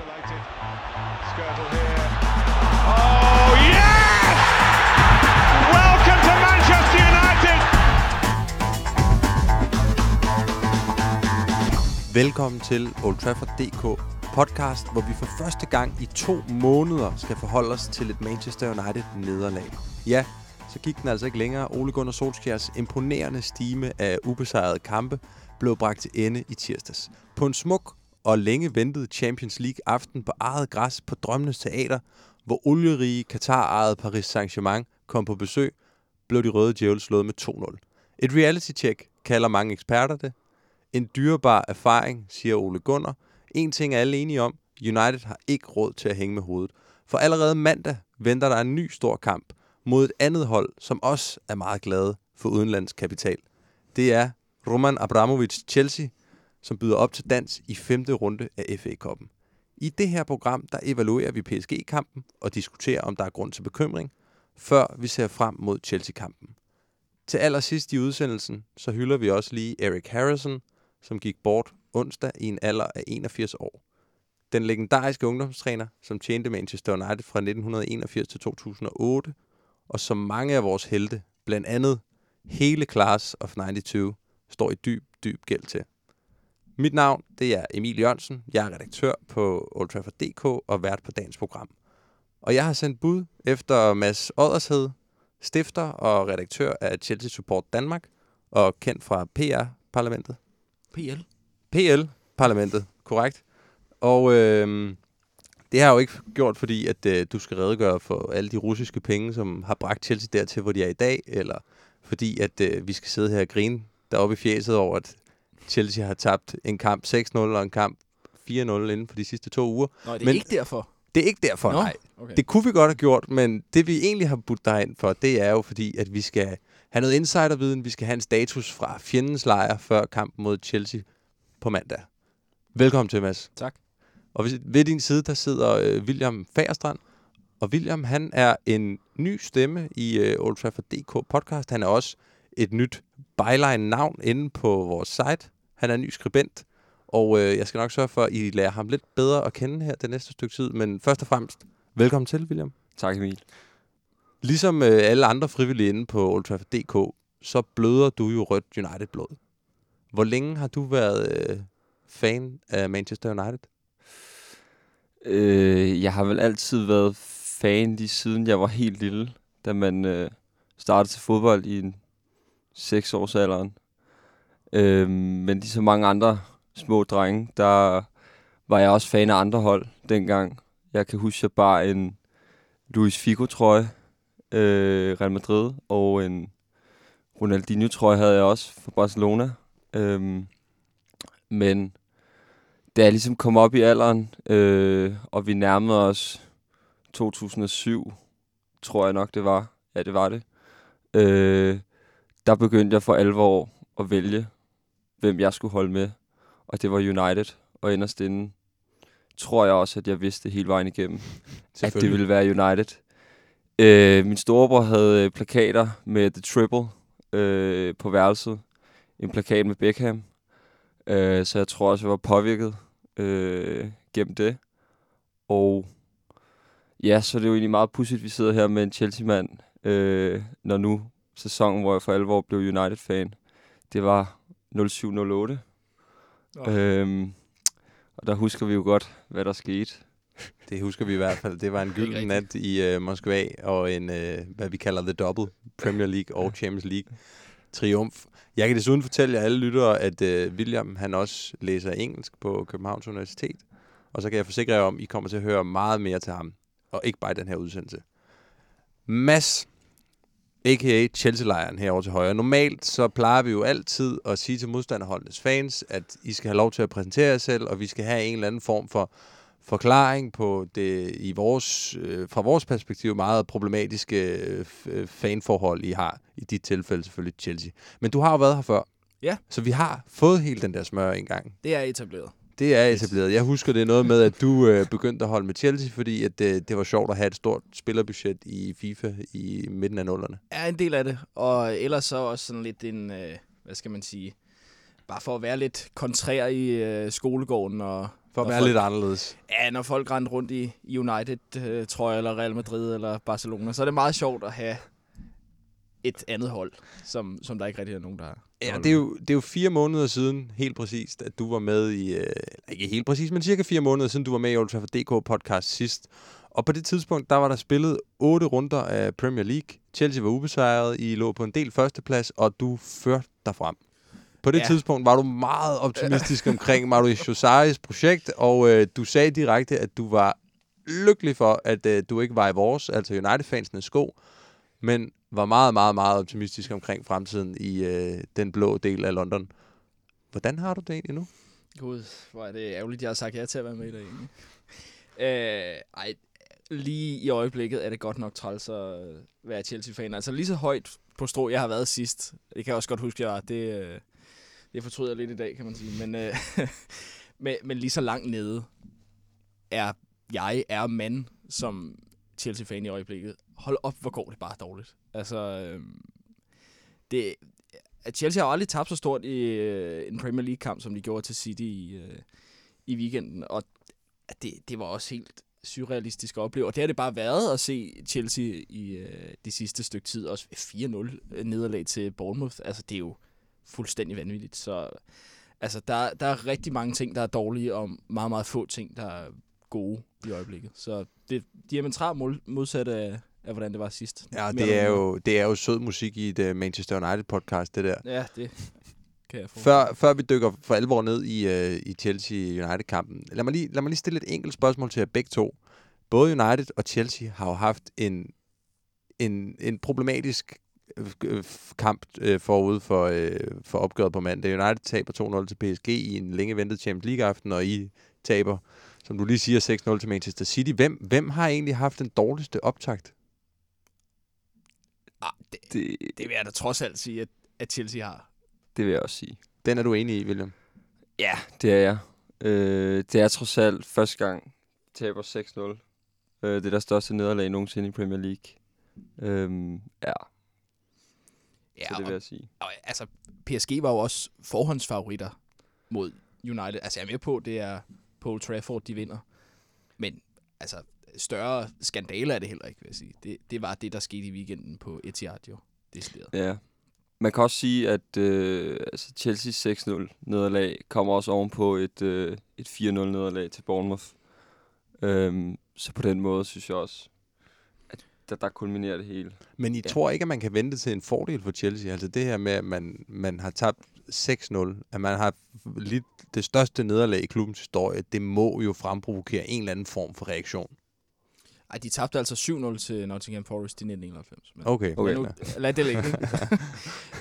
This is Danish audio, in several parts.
isolated. Skirtle here. Oh, yes! Welcome to Manchester United! Velkommen til Old Trafford DK podcast, hvor vi for første gang i to måneder skal forholde os til et Manchester United nederlag. Ja, så gik den altså ikke længere. Ole Gunnar Solskjærs imponerende stime af ubesejrede kampe blev bragt til ende i tirsdags. På en smuk og længe ventede Champions League aften på eget græs på Drømmenes Teater, hvor olierige Katar-ejede Paris Saint-Germain kom på besøg, blev de røde djævle slået med 2-0. Et reality check kalder mange eksperter det. En dyrebar erfaring, siger Ole Gunnar. En ting er alle enige om. United har ikke råd til at hænge med hovedet. For allerede mandag venter der en ny stor kamp mod et andet hold, som også er meget glade for udenlandsk kapital. Det er Roman Abramovic Chelsea, som byder op til dans i femte runde af FA-koppen. I det her program, der evaluerer vi PSG-kampen og diskuterer, om der er grund til bekymring, før vi ser frem mod Chelsea-kampen. Til allersidst i udsendelsen, så hylder vi også lige Eric Harrison, som gik bort onsdag i en alder af 81 år. Den legendariske ungdomstræner, som tjente Manchester United fra 1981 til 2008, og som mange af vores helte, blandt andet hele Class of 92, står i dyb, dyb gæld til. Mit navn, det er Emil Jørgensen. Jeg er redaktør på Old Trafford.dk og vært på dagens program. Og jeg har sendt bud efter Mads Oddershed, stifter og redaktør af Chelsea Support Danmark, og kendt fra PR-parlamentet. PL. PL-parlamentet, korrekt. Og øh, det har jeg jo ikke gjort, fordi at øh, du skal redegøre for alle de russiske penge, som har bragt Chelsea dertil, hvor de er i dag, eller fordi at øh, vi skal sidde her og grine deroppe i fjeset over, at Chelsea har tabt en kamp 6-0 og en kamp 4-0 inden for de sidste to uger. Nå, det er Men- ikke derfor. Det er ikke derfor, Nå, nej. okay. Det kunne vi godt have gjort, men det vi egentlig har budt dig ind for, det er jo fordi, at vi skal have noget insiderviden. Vi skal have en status fra fjendens lejr før kampen mod Chelsea på mandag. Velkommen til, Mads. Tak. Og ved, ved din side, der sidder øh, William Fagerstrand. Og William, han er en ny stemme i øh, Old Trafford.dk podcast. Han er også et nyt byline-navn inde på vores site. Han er ny skribent. Og øh, jeg skal nok sørge for, at I lærer ham lidt bedre at kende her det næste stykke tid. Men først og fremmest, velkommen til, William. Tak Emil. Ligesom øh, alle andre frivillige inde på Old Trafford.dk, så bløder du jo rødt United-blod. Hvor længe har du været øh, fan af Manchester United? Øh, jeg har vel altid været fan lige siden jeg var helt lille, da man øh, startede til fodbold i en 6 års alderen. Øh, men ligesom mange andre små drenge, der var jeg også fan af andre hold dengang. Jeg kan huske, jeg bare en Luis Figo-trøje, øh, Real Madrid, og en Ronaldinho-trøje havde jeg også fra Barcelona. Øhm, men da jeg ligesom kom op i alderen, øh, og vi nærmede os 2007, tror jeg nok det var. Ja, det var det. Øh, der begyndte jeg for alvor at vælge, hvem jeg skulle holde med. Og det var United. Og inderst inde tror jeg også, at jeg vidste hele vejen igennem, at det ville være United. Øh, min storebror havde øh, plakater med The Triple øh, på værelset. En plakat med Beckham. Øh, så jeg tror også, jeg var påvirket øh, gennem det. Og ja, så er det jo egentlig meget pudsigt, at vi sidder her med en Chelsea-mand, øh, når nu sæsonen, hvor jeg for alvor blev United-fan, det var 07-08. Åh. Øhm, og der husker vi jo godt, hvad der skete. Det husker vi i hvert fald. Det var en gylden nat i øh, Moskva, og en, øh, hvad vi kalder The Double, Premier League og Champions League triumf. Jeg kan desuden fortælle jer alle lyttere, at øh, William han også læser engelsk på Københavns Universitet. Og så kan jeg forsikre jer om, at I kommer til at høre meget mere til ham. Og ikke bare i den her udsendelse. Mads, a.k.a. Chelsea-lejren herovre til højre. Normalt så plejer vi jo altid at sige til modstanderholdenes fans, at I skal have lov til at præsentere jer selv, og vi skal have en eller anden form for forklaring på det i vores, øh, fra vores perspektiv meget problematiske øh, fanforhold, I har. I dit tilfælde selvfølgelig Chelsea. Men du har jo været her før. Ja. Så vi har fået hele den der smør engang. Det er etableret. Det er etableret. Jeg husker, det er noget med, at du øh, begyndte at holde med Chelsea, fordi at, øh, det var sjovt at have et stort spillerbudget i FIFA i midten af nullerne. Er en del af det. Og ellers så også sådan lidt en, øh, hvad skal man sige, bare for at være lidt kontrær i øh, skolegården og For at være folk- lidt anderledes. Ja, når folk rendte rundt i i United-trøje, eller Real Madrid, eller Barcelona, så er det meget sjovt at have et andet hold, som, som der ikke rigtig er nogen, der har. Ja, det er, jo, det er jo fire måneder siden, helt præcist, at du var med i... Øh, ikke helt præcis, men cirka fire måneder siden, du var med i Old Trafford DK podcast sidst. Og på det tidspunkt, der var der spillet otte runder af Premier League. Chelsea var ubesejret, I lå på en del førsteplads, og du førte dig frem. På det ja. Tidspunkt var du meget optimistisk omkring Mauricio Sarris projekt, og øh, du sagde direkte, at du var lykkelig for, at øh, du ikke var i vores, altså United-fansenes sko, men var meget, meget, meget optimistisk omkring fremtiden i øh, den blå del af London. Hvordan har du det egentlig nu? Gud, hvor er det ærgerligt, jeg har sagt ja til at være med i dag. egentlig. Øh, ej, lige i øjeblikket er det godt nok træls at øh, være Chelsea-fan. Altså lige så højt på strå, jeg har været sidst. Det kan jeg også godt huske, jeg var. Det, øh, det fortryder jeg lidt i dag, kan man sige. Men, øh, men, men lige så langt nede er jeg er mand som Chelsea-fan i øjeblikket. Hold op, hvor går det bare dårligt. Altså, øh, det, at Chelsea har jo aldrig tabt så stort i øh, en Premier League-kamp, som de gjorde til City i, øh, i weekenden. Og det, det var også helt surrealistisk at opleve. Og det har det bare været at se Chelsea i øh, det sidste stykke tid. Også 4-0 øh, nederlag til Bournemouth. Altså, det er jo fuldstændig vanvittigt. Så altså, der, der er rigtig mange ting, der er dårlige, og meget, meget få ting, der er gode i øjeblikket. Så det er diametralt modsatte modsat af, af, hvordan det var sidst. Ja, det er, jo, det er jo sød musik i et uh, Manchester United-podcast, det der. Ja, det kan jeg få. Før, før vi dykker for alvor ned i, uh, i Chelsea-United-kampen, lad mig, lige, lad mig lige stille et enkelt spørgsmål til jer begge to. Både United og Chelsea har jo haft en, en, en problematisk øh, øh, kamp øh, forud for, øh, for opgøret på mandag. United taber 2-0 til PSG i en længe ventet Champions League-aften, og I taber, som du lige siger, 6-0 til Manchester City. Hvem, hvem har egentlig haft den dårligste optakt? Ah, det, Det, det vil jeg da trods alt sige, at, at Chelsea har. det vil jeg også sige. Den er du enig i, William? Ja, det er jeg. Øh, det er trods alt første gang, taber 6-0. Øh, det er der største nederlag nogensinde i Premier League. Øh, ja, Ja, så det vil jeg sige. og, altså, PSG var jo også forhåndsfavoritter mod United. Altså, jeg er med på, det er Old Trafford, de vinder. Men altså, større skandale er det heller ikke, vil jeg sige. Det, det var det, der skete i weekenden på Etihad, jo. Decideret. Ja. Man kan også sige, at øh, altså Chelsea 6-0 nederlag kommer også ovenpå et, øh, et 4-0 nederlag til Bournemouth. Øhm, så på den måde synes jeg også, at der, der kulminerer det hele. Men I. Ja. tror ikke, at man kan vente til en fordel for Chelsea? Altså det her med, at man, man har tabt 6-0, at man har lidt det største nederlag i klubbens historie, det må jo fremprovokere en eller anden form for reaktion. Ej, de tabte altså 7-0 til Nottingham Forest i 1991. Men, Okay. Okay. nu, lad det ligge.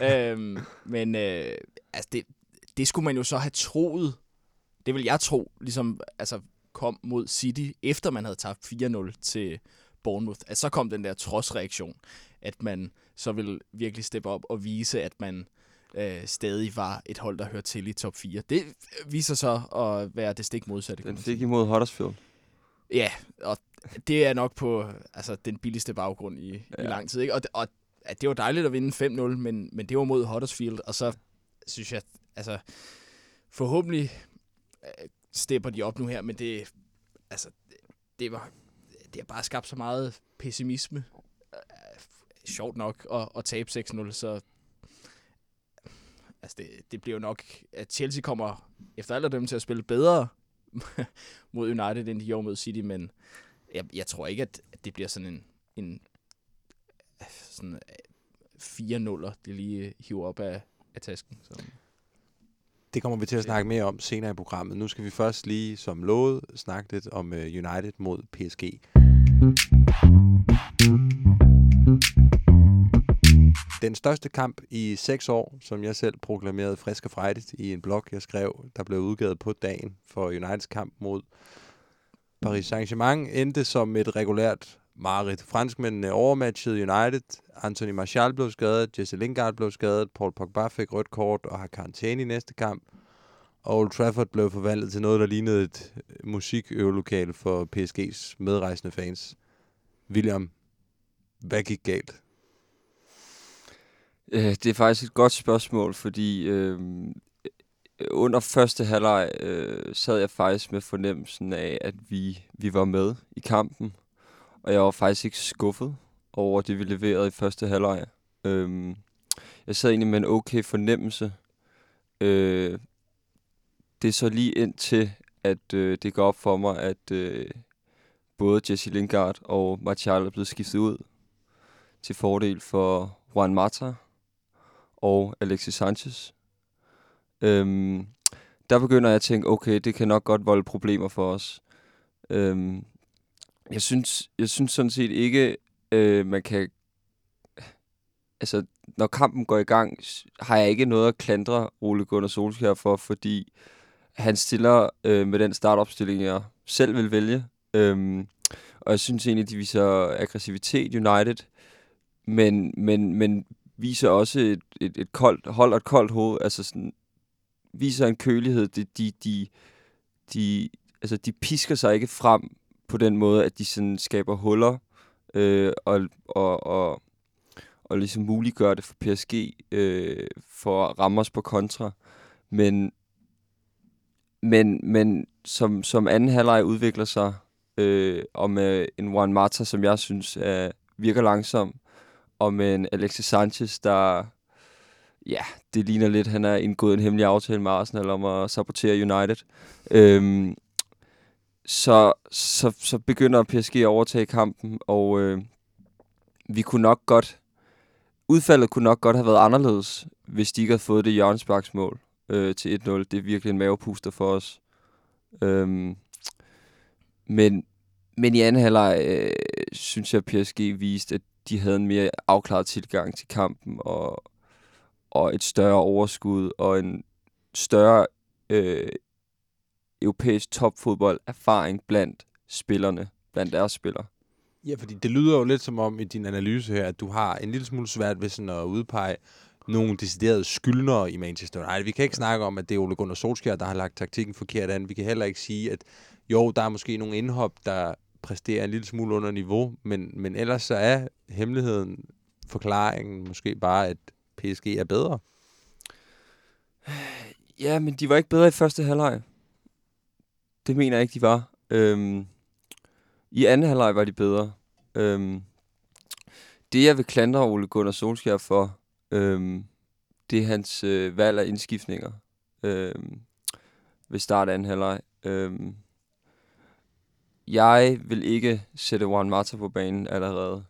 øhm, men øh, altså det, det skulle man jo så have troet. Det vil jeg tro, ligesom altså, kom mod City, efter man havde tabt 4-0 til Bournemouth. At så kom den der trodsreaktion, at man så ville virkelig steppe op og vise, at man øh, stadig var et hold, der hørte til i top 4. Det viser så at være det stik modsatte. Den sige. imod Huddersfield. Ja, og det er nok på altså, den billigste baggrund i, ja. i lang tid. Ikke? Og, og at det var dejligt at vinde 5-0, men, men det var mod Huddersfield, og så synes jeg, altså forhåbentlig øh, stepper de op nu her, men det, altså, det, var, det har bare skabt så meget pessimisme. Øh, sjovt nok at, at tabe 6-0, så altså det, det bliver jo nok, at Chelsea kommer efter af dem til at spille bedre mod United, end de gjorde mod City, men jeg, jeg tror ikke, at, det bliver sådan en, en øh, sådan øh, fire nuller, det lige hiver op af, af tasken. Så. Det kommer vi til at snakke mere om senere i programmet. Nu skal vi først lige, som lovet, snakke lidt om uh, United mod PSG. Den største kamp i seks år, som jeg selv proklamerede frisk og frejdigt i en blog, jeg skrev, der blev udgivet på dagen for Uniteds kamp mod Paris Saint-Germain, endte som et regulært mareridt. Franskmændene overmatchede United. Anthony Martial blev skadet, Jesse Lingard blev skadet, Paul Pogba fik rødt kort og har karantæne i næste kamp. Og Old Trafford blev forvandlet til noget, der lignede et musikøvelokale for PSG's medrejsende fans. William, hvad gik galt? Øh, det er faktisk et godt spørgsmål, fordi øh, Øh, under første halvleg øh, sad jeg faktisk med fornemmelsen af, at vi, vi var med i kampen. Og jeg var faktisk ikke skuffet over det, vi leverede i første halvleg. Øhm, jeg sad egentlig med en okay fornemmelse. Øh, det er så lige indtil, at øh, det går op for mig, at øh, både Jesse Lingard og Martial er blevet skiftet ud til fordel for Juan Mata og Alexis Sanchez. Øhm, der begynder jeg at tænke, okay, det kan nok godt volde problemer for os. Øhm, jeg synes, jeg synes sådan set ikke, øh, man kan... Altså, når kampen går i gang, har jeg ikke noget at klandre Ole Gunnar Solskjaer for, fordi han stiller øh, med den startopstilling, jeg selv vil vælge. Øhm, og jeg synes egentlig, de viser aggressivitet United, men, men, men viser også et, et, et koldt, hold og et koldt hoved. Altså sådan, viser en kølighed. De, de, de, de, altså de pisker sig ikke frem på den måde, at de sådan skaber huller øh, og, og, og, og ligesom muliggør det for PSG øh, for at ramme os på kontra. Men, men, men som, som anden halvleg udvikler sig, øh, og med en Juan Mata, som jeg synes er, virker langsom, og med en Alexis Sanchez, der ja, det ligner lidt, han er indgået en hemmelig aftale med Arsenal om at sabotere United. Øhm, så, så, så begynder PSG at overtage kampen, og øh, vi kunne nok godt, udfaldet kunne nok godt have været anderledes, hvis de ikke havde fået det hjørnesparksmål øh, til 1-0. Det er virkelig en mavepuster for os. Øhm, men, men i anden halvleg øh, synes jeg, at PSG viste, at de havde en mere afklaret tilgang til kampen, og, og et større overskud, og en større øh, europæisk topfodbold erfaring blandt spillerne, blandt deres spillere. Ja, fordi det lyder jo lidt som om i din analyse her, at du har en lille smule svært ved sådan at udpege nogle deciderede skyldnere i Manchester United. Vi kan ikke snakke om, at det er Ole Gunnar Solskjaer, der har lagt taktikken forkert an. Vi kan heller ikke sige, at jo, der er måske nogle indhop, der præsterer en lille smule under niveau, men, men ellers så er hemmeligheden, forklaringen måske bare, at PSG er bedre. Ja, men de var ikke bedre i første halvleg. Det mener jeg ikke, de var. Øhm, I anden halvleg var de bedre. Øhm, det, jeg vil klandre Ole Gunnar Solskjaer for, øhm, det er hans øh, valg af indskiftninger øhm, ved start af anden halvleg. Øhm, jeg vil ikke sætte Juan Mata på banen allerede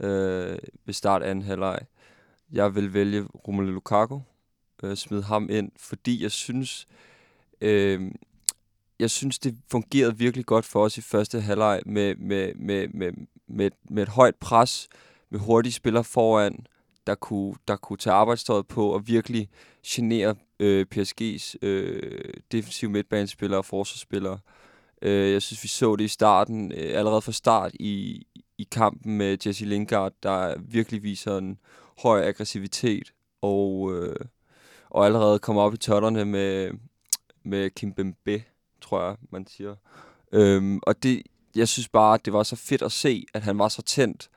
øh, ved start af anden halvleg. Jeg vil vælge Romelu Lukaku, øh, smide ham ind, fordi jeg synes, øh, jeg synes, det fungerede virkelig godt for os i første halvleg med, med, med, med, med, med et højt pres, med hurtige spillere foran, der kunne, der kunne tage arbejdstøjet på og virkelig genere øh, PSG's øh, defensive midtbanespillere og forsvarsspillere. Øh, jeg synes, vi så det i starten, øh, allerede fra start i, i kampen med Jesse Lingard, der virkelig viser en høj aggressivitet og, øh, og allerede komme op i totterne med, med Kim Bembe, tror jeg, man siger. Øhm, og det, jeg synes bare, at det var så fedt at se, at han var så tændt,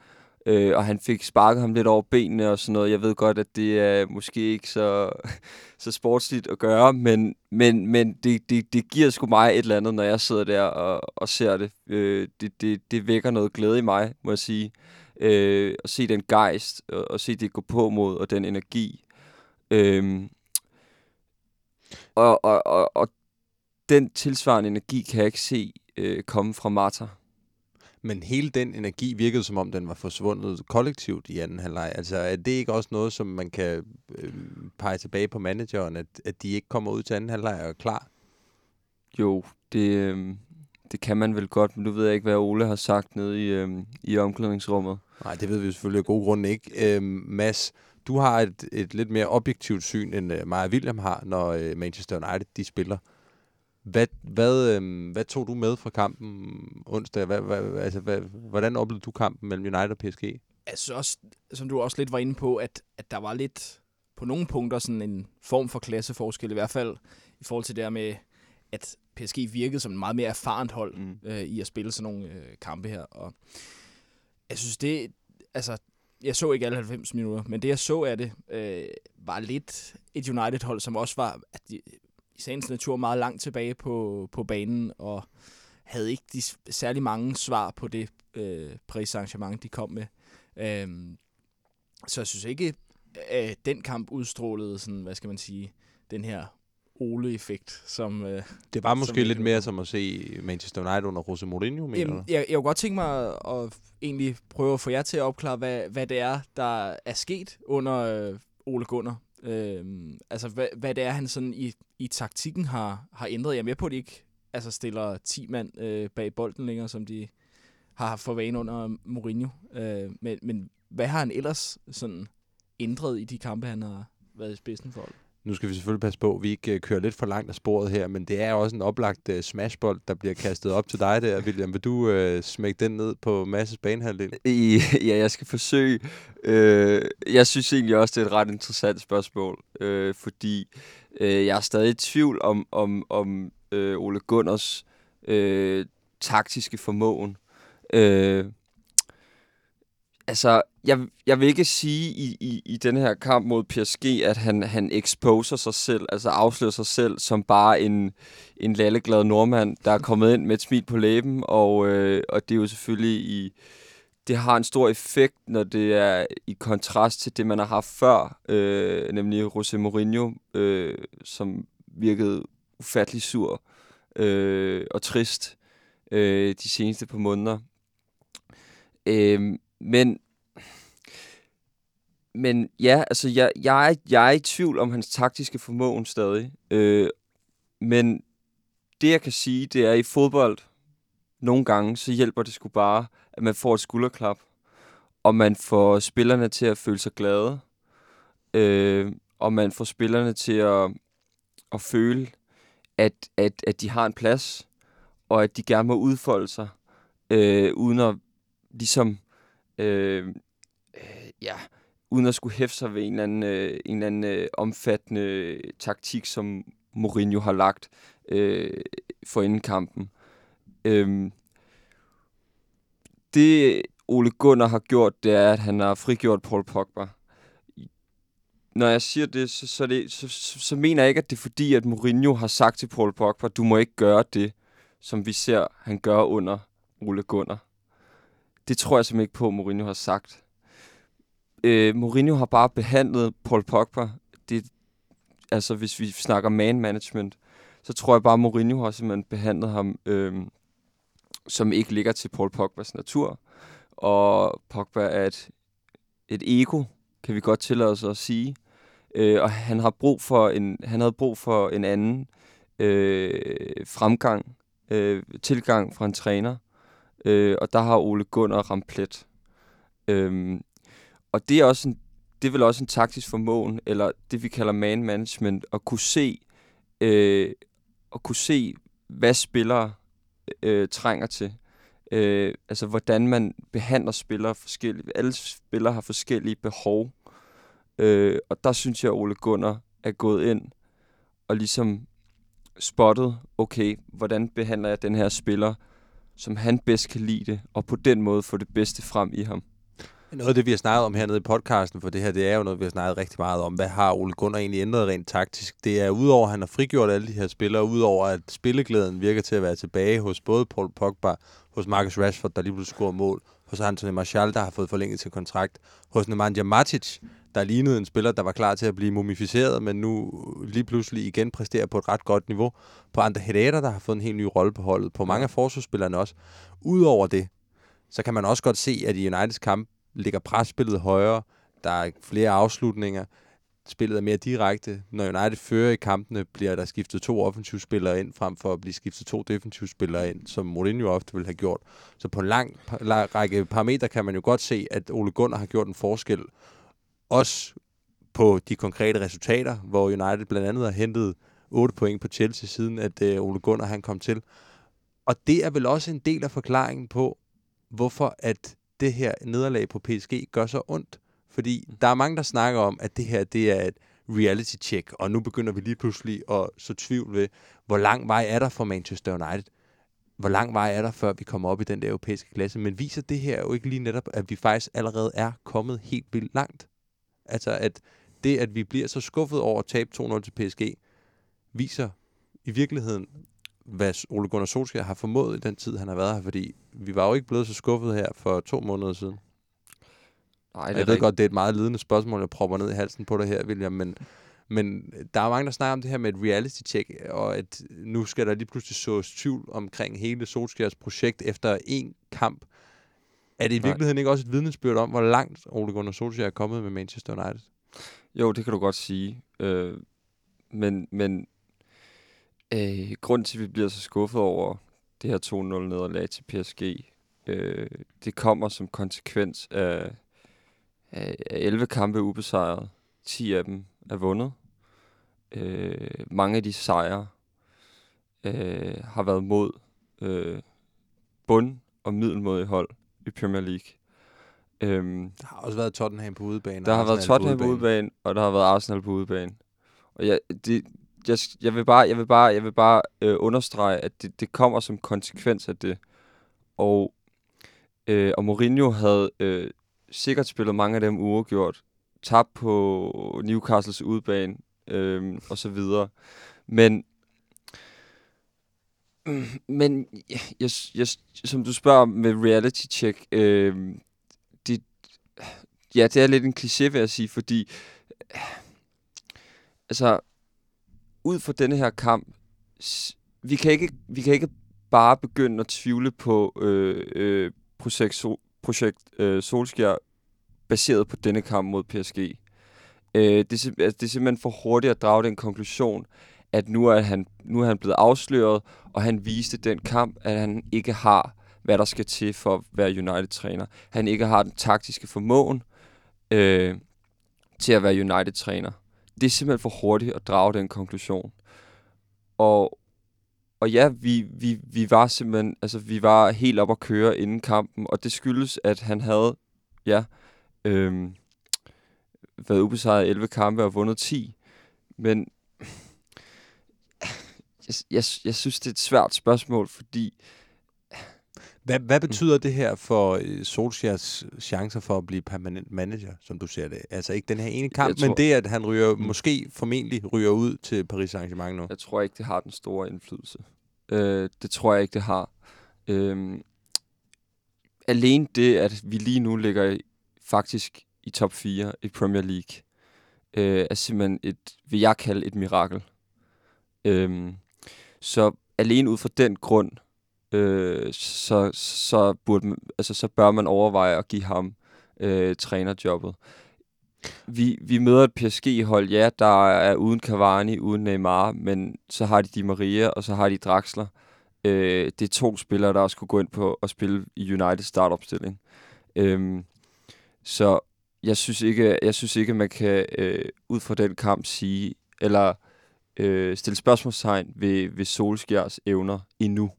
øh, og han fik sparket ham lidt over benene og sådan noget. Jeg ved godt, at det er måske ikke så, så sportsligt at gøre, men, men, men det, det, det giver sgu mig et eller andet, når jeg sidder der og, og ser det. Øh, det, det. Det vækker noget glæde i mig, må jeg sige. Øh, at se den gejst, og, og se det gå på mod, og den energi. Øh, og, og, og, og den tilsvarende energi kan jeg ikke se øh, komme fra Marta. Men hele den energi virkede, som om den var forsvundet kollektivt i anden halvleg. Altså, er det ikke også noget, som man kan øh, pege tilbage på manageren, at, at de ikke kommer ud til anden halvleg og er klar? Jo, det, øh, det kan man vel godt, men nu ved jeg ikke, hvad Ole har sagt nede i, øh, i omklædningsrummet. Nej, det ved vi selvfølgelig af gode grunde ikke. Øh, Mads, du har et, et lidt mere objektivt syn, end uh, Maja William har, når uh, Manchester United de spiller. Hvad, hvad, øh, hvad tog du med fra kampen onsdag? Hvad, hvad, altså, hvad, hvordan oplevede du kampen mellem United og PSG? Jeg synes også, som du også lidt var inde på, at, at der var lidt på nogle punkter sådan en form for klasseforskel, i hvert fald i forhold til det der med, at PSG virkede som en meget mere erfarent hold mm. øh, i at spille sådan nogle øh, kampe her. Og jeg synes, det, altså, jeg så ikke alle 90 minutter, men det jeg så af det, øh, var lidt et United-hold, som også var at de, i sagens natur meget langt tilbage på, på banen, og havde ikke de særlig mange svar på det øh, præsarrangement, de kom med. Øhm, så jeg synes ikke, at den kamp udstrålede sådan, hvad skal man sige, den her Ole-effekt, som... Øh, Det var måske vi lidt mere som at se Manchester United under Jose Mourinho, mener Jamen, jeg, jeg kunne godt tænke mig at, egentlig prøve at få jer til at opklare, hvad, hvad det er, der er sket under øh, Ole Gunnar. Øhm, altså, hvad, hvad det er, han sådan i, i taktikken har, har ændret. Jeg er med på, at de ikke altså, stiller 10 mand øh, bag bolden længere, som de har haft for vane under Mourinho. Øh, men, men hvad har han ellers sådan ændret i de kampe, han har været i spidsen for? Nu skal vi selvfølgelig passe på, at vi ikke øh, kører lidt for langt af sporet her, men det er også en oplagt uh, smashbold, der bliver kastet op til dig der, William. Vil du uh, smække den ned på Masses banehalvdel? I, ja, jeg skal forsøge. Øh, jeg synes egentlig også, det er et ret interessant spørgsmål, øh, fordi øh, jeg er stadig i tvivl om, om, om øh, Ole Gunners øh, taktiske formåen. Øh, altså, jeg, jeg vil ikke sige i, i, i den her kamp mod PSG, at han, han exposer sig selv, altså afslører sig selv som bare en, en lalleglad nordmand, der er kommet ind med et smil på læben, og, øh, og det er jo selvfølgelig i det har en stor effekt, når det er i kontrast til det, man har haft før, øh, nemlig José Mourinho, øh, som virkede ufattelig sur øh, og trist øh, de seneste par måneder. Øh, men men ja, altså jeg, jeg, er, jeg er i tvivl om hans taktiske formåen stadig. Øh, men det jeg kan sige, det er i fodbold, nogle gange, så hjælper det sgu bare, at man får et skulderklap, og man får spillerne til at føle sig glade, øh, og man får spillerne til at, at føle, at, at, at de har en plads, og at de gerne må udfolde sig, øh, uden at ligesom, Øh, øh, ja, uden at skulle hæfte sig ved en eller anden, øh, en eller anden øh, omfattende øh, taktik, som Mourinho har lagt øh, for inden kampen. Øh, det Ole Gunnar har gjort, det er, at han har frigjort Paul Pogba. Når jeg siger det, så, så, det, så, så, så mener jeg ikke, at det er fordi, at Mourinho har sagt til Paul Pogba, du må ikke gøre det, som vi ser, han gør under Ole Gunnar. Det tror jeg simpelthen ikke på, at Mourinho har sagt. Øh, Mourinho har bare behandlet Paul Pogba. Det, altså, hvis vi snakker man management, så tror jeg bare, at Mourinho har simpelthen behandlet ham, øh, som ikke ligger til Paul Pogbas natur. Og Pogba er et, et ego, kan vi godt tillade os at sige. Øh, og han har brug for en, han havde brug for en anden øh, fremgang, øh, tilgang fra en træner. Øh, og der har Ole Gunnar Ramplet. Øhm, og det er også en, det er vel også en taktisk formåen, eller det vi kalder man management, at kunne se, øh, at kunne se, hvad spillere øh, trænger til. Øh, altså, hvordan man behandler spillere forskelligt. Alle spillere har forskellige behov. Øh, og der synes jeg, at Ole Gunnar er gået ind og ligesom spottet, okay, hvordan behandler jeg den her spiller, som han bedst kan lide det, og på den måde få det bedste frem i ham. Noget af det, vi har snakket om hernede i podcasten, for det her, det er jo noget, vi har snakket rigtig meget om. Hvad har Ole Gunnar egentlig ændret rent taktisk? Det er udover, at han har frigjort alle de her spillere, udover at spilleglæden virker til at være tilbage hos både Paul Pogba, hos Marcus Rashford, der lige pludselig scorer mål, hos Anthony Martial, der har fået forlænget til kontrakt, hos Nemanja Matic, der lignede en spiller, der var klar til at blive mumificeret, men nu lige pludselig igen præsterer på et ret godt niveau. På Ander Herrera, der har fået en helt ny rolle på holdet. På mange af forsvarsspillerne også. Udover det, så kan man også godt se, at i Uniteds kamp ligger presspillet højere. Der er flere afslutninger. Spillet er mere direkte. Når United fører i kampene, bliver der skiftet to offensivspillere ind, frem for at blive skiftet to defensivspillere ind, som Mourinho ofte ville have gjort. Så på en lang, lang række parametre kan man jo godt se, at Ole Gunnar har gjort en forskel. Også på de konkrete resultater, hvor United blandt andet har hentet 8 point på Chelsea, siden at øh, Ole Gunnar han kom til. Og det er vel også en del af forklaringen på, hvorfor at det her nederlag på PSG gør så ondt. Fordi der er mange, der snakker om, at det her det er et reality check, og nu begynder vi lige pludselig at så tvivl ved, hvor lang vej er der for Manchester United. hvor lang vej er der, før vi kommer op i den der europæiske klasse. Men viser det her jo ikke lige netop, at vi faktisk allerede er kommet helt vildt langt? Altså, at det, at vi bliver så skuffet over at tabe 2-0 til PSG, viser i virkeligheden, hvad Ole Gunnar Solskjaer har formået i den tid, han har været her. Fordi vi var jo ikke blevet så skuffet her for to måneder siden. Nej, Jeg ved rigtigt. godt, det er et meget lidende spørgsmål, jeg propper ned i halsen på dig her, William, men, men der er mange, der snakker om det her med et reality check, og at nu skal der lige pludselig sås tvivl omkring hele Solskjaers projekt efter en kamp. Er det i Nej. virkeligheden ikke også et vidnesbyrd om, hvor langt Ole Gunnar Solskjaer er kommet med Manchester United? Jo, det kan du godt sige. Øh, men men øh, grund til, at vi bliver så skuffet over det her 2-0-nederlag til PSG, øh, det kommer som konsekvens af, af, af 11 kampe ubesejret. 10 af dem er vundet. Øh, mange af de sejre øh, har været mod øh, bund- og middelmådige hold i Premier League. Øhm, Der har også været Tottenham på udebane. der har været Arsenal Tottenham på udebane, og der har været Arsenal på udebane. Og jeg, det, jeg, jeg vil bare, jeg vil bare, jeg vil bare øh, understrege, at det, det kommer som konsekvens af det. Og, øh, og Mourinho havde øh, sikkert spillet mange af dem uafgjort, tabt på Newcastles udebane øh, og så videre. Men men jeg, jeg, som du spørger med reality check, øh, det, ja, det er lidt en kliché, vil jeg sige, fordi øh, altså, ud fra denne her kamp, vi kan ikke, vi kan ikke bare begynde at tvivle på øh, øh, projekt, Sol, projekt øh, Solskjaer baseret på denne kamp mod PSG. Øh, det, er, altså, det er simpelthen for hurtigt at drage den konklusion, at nu er han, nu er han blevet afsløret, og han viste den kamp, at han ikke har, hvad der skal til for at være United-træner. Han ikke har den taktiske formåen øh, til at være United-træner. Det er simpelthen for hurtigt at drage den konklusion. Og, og ja, vi, vi, vi var simpelthen, altså vi var helt op at køre inden kampen, og det skyldes, at han havde, ja, øh, været ubesejret 11 kampe og vundet 10. Men jeg, jeg, jeg synes, det er et svært spørgsmål, fordi Hvad, hvad betyder det her for øh, Solskjaers chancer for at blive permanent manager, som du ser det? Altså ikke den her ene kamp, Jeg tror- men det, at han ryger, Mm. måske formentlig ryger ud til Paris Saint-Germain nu. Jeg tror ikke, det har den store indflydelse. Øh, det tror jeg ikke, det har. Øh, alene det, at vi lige nu ligger i, faktisk i top 4 i Premier League, øh, er simpelthen et, vil jeg kalde et mirakel. Øh, så alene ud fra den grund, øh, så, så, burde man, altså, så bør man overveje at give ham øh, trænerjobbet. Vi, vi møder et PSG-hold, ja, der er uden Cavani, uden Neymar, men så har de Di Maria, og så har de Draxler. Øh, det er to spillere, der også skulle gå ind på at spille i United startopstilling. Øhm, så jeg synes ikke, jeg synes ikke, man kan øh, ud fra den kamp sige, eller øh, stille spørgsmålstegn ved, ved Solskjærs evner endnu.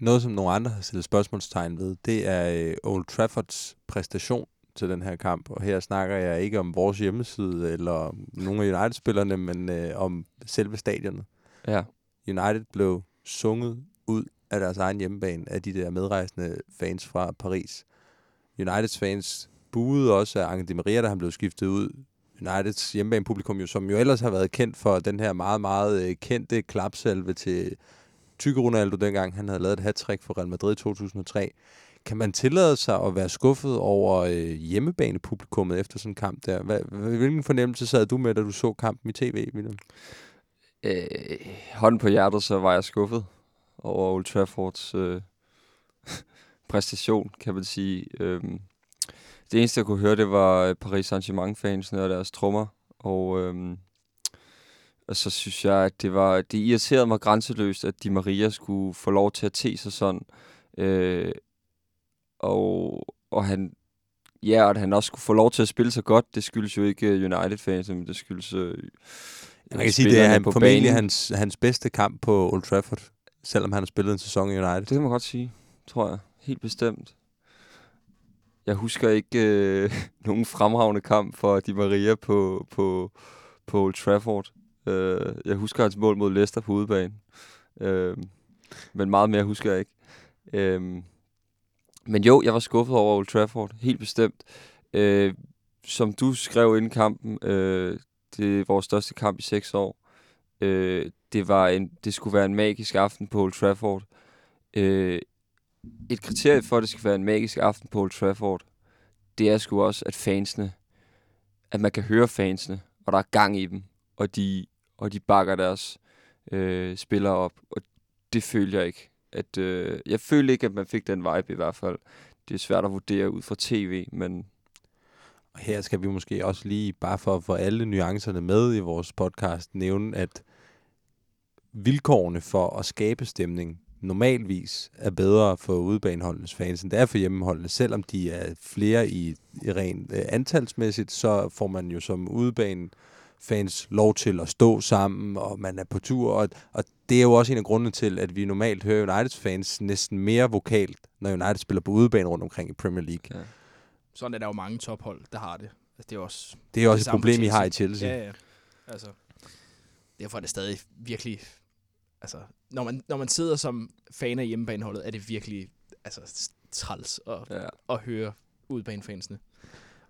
Noget, som nogle andre har stillet spørgsmålstegn ved, det er øh, Old Traffords præstation til den her kamp. Og her snakker jeg ikke om vores hjemmeside eller nogle af United-spillerne, men øh, om selve stadionet. Ja. United blev sunget ud af deres egen hjemmebane af de der medrejsende fans fra Paris. Uniteds fans buede også af Angel Di Maria, da han blev skiftet ud. Uniteds hjemmebanepublikum, jo, som jo ellers har været kendt for den her meget, meget øh, kendte klapsalve til Tykke Ronaldo, dengang han havde lavet et hat for Real Madrid i 2003. Kan man tillade sig at være skuffet over øh, hjemmebanepublikummet efter sådan en kamp der? Hvad, hvilken fornemmelse sad du med, da du så kampen i tv, William? Øh, hånden på hjertet, så var jeg skuffet over Old Traffords øh, præstation, kan man sige. Øh, det eneste, jeg kunne høre, det var øh, Paris Saint-Germain-fansene og deres trommer. Og, øhm, og så synes jeg, at det var det irriterede mig grænseløst, at Di Maria skulle få lov til at te sig sådan. Øh, og, og han, ja, og at han også skulle få lov til at spille så godt, det skyldes jo ikke øh, United-fans, men det skyldes øh, Man kan sige, det er han, på formentlig banen. hans, hans bedste kamp på Old Trafford, selvom han har spillet en sæson i United. Det kan man godt sige, tror jeg. Helt bestemt. Jeg husker ikke øh, nogen fremragende kamp for Di Maria på, på, på Old Trafford. Øh, jeg husker hans mål mod Leicester på udebane. Øh, men meget mere husker jeg ikke. Øh, men jo, jeg var skuffet over Old Trafford, helt bestemt. Øh, som du skrev inden kampen, øh, det er vores største kamp i seks år. Øh, det, var en, det skulle være en magisk aften på Old Trafford. Øh, et kriterie for, at det skal være en magisk aften på Old Trafford, det er sgu også, at fansene, at man kan høre fansene, og der er gang i dem, og de, og de bakker deres øh, spillere op, og det føler jeg ikke. At, øh, jeg føler ikke, at man fik den vibe i hvert fald. Det er svært at vurdere ud fra tv, men Og her skal vi måske også lige, bare for at få alle nuancerne med i vores podcast, nævne, at vilkårene for at skabe stemning normalvis er bedre for udebaneholdenes fans, end det er for hjemmeholdene. Selvom de er flere i, i rent øh, antalsmæssigt, så får man jo som udebane fans lov til at stå sammen, og man er på tur, og, og det er jo også en af grundene til, at vi normalt hører Uniteds fans næsten mere vokalt, når United spiller på udebane rundt omkring i Premier League. Ja. Sådan er der jo mange tophold, der har det. Altså, det er også Det er også et samme problem, I har i Chelsea. Ja, ja. Altså, derfor er det stadig virkelig... Altså, når man, når man sidder som fan af hjemmebaneholdet, er det virkelig altså, træls at, ja. at høre udbanefansene.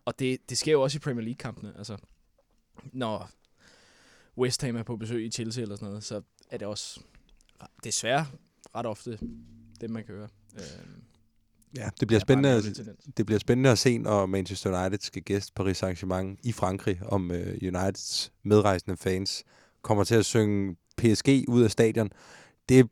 Og det, det sker jo også i Premier League-kampene. Altså, når West Ham er på besøg i Chelsea eller sådan noget, så er det også desværre ret ofte det, man kan høre. Øhm, Ja, det bliver er bare en spændende, at, det bliver spændende at se, når Manchester United skal gæste Paris Saint-Germain i Frankrig, om uh, Uniteds medrejsende fans kommer til at synge PSG ud af stadion. Det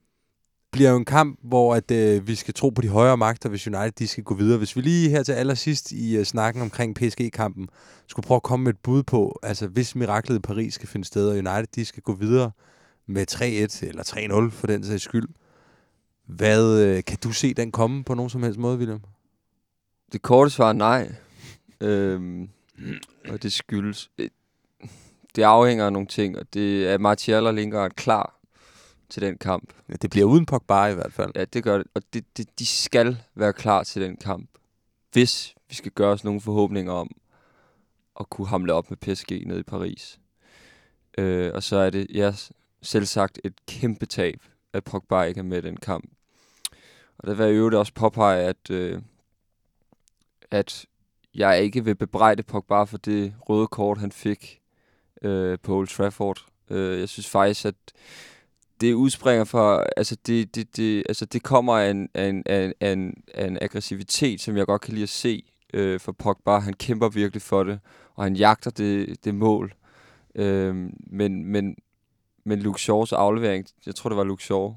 bliver jo en kamp, hvor at, øh, vi skal tro på de højere magter, hvis United de skal gå videre. Hvis vi lige her til allersidst i øh, snakken omkring PSG-kampen skulle prøve at komme med et bud på, altså hvis miraklet i Paris skal finde sted, og United de skal gå videre med 3-1 eller 3-0 for den sags skyld, hvad øh, kan du se den komme på nogen som helst måde, William? Det korte svar er nej. øhm, og det skyldes... øh, Det afhænger af nogle ting, og det er Martial og Lingard klar til den kamp. Ja, det bliver uden Pogba i hvert fald. Ja, det gør det. Og det, det, de skal være klar til den kamp. Hvis vi skal gøre os nogle forhåbninger om at kunne hamle op med PSG nede i Paris. Øh, og så er det, ja, selv sagt et kæmpe tab, at Pogba ikke er med i den kamp. Og der vil jeg øvrigt også påpege, at, øh, at jeg ikke vil bebrejde Pogba for det røde kort, han fik øh, på Old Trafford. Øh, jeg synes faktisk, at det udspringer fra, altså det, det, det, altså det kommer af en, af, en, af, en, af, en, af en aggressivitet, som jeg godt kan lide at se øh, for Pogba. Han kæmper virkelig for det, og han jagter det, det mål. Øh, men, men, men Luke Shaws aflevering, jeg tror det var Luke Shaw,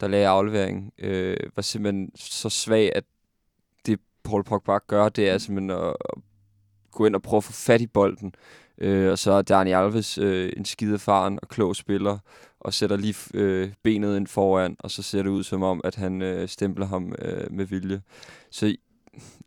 der lagde afleveringen, øh, var simpelthen så svag, at det Paul Pogba gør, det er simpelthen at, at gå ind og prøve at få fat i bolden. Øh, og så er Dani Alves øh, en skidefaren og klog spiller, og sætter lige øh, benet ind foran, og så ser det ud som om, at han øh, stempler ham øh, med vilje. Så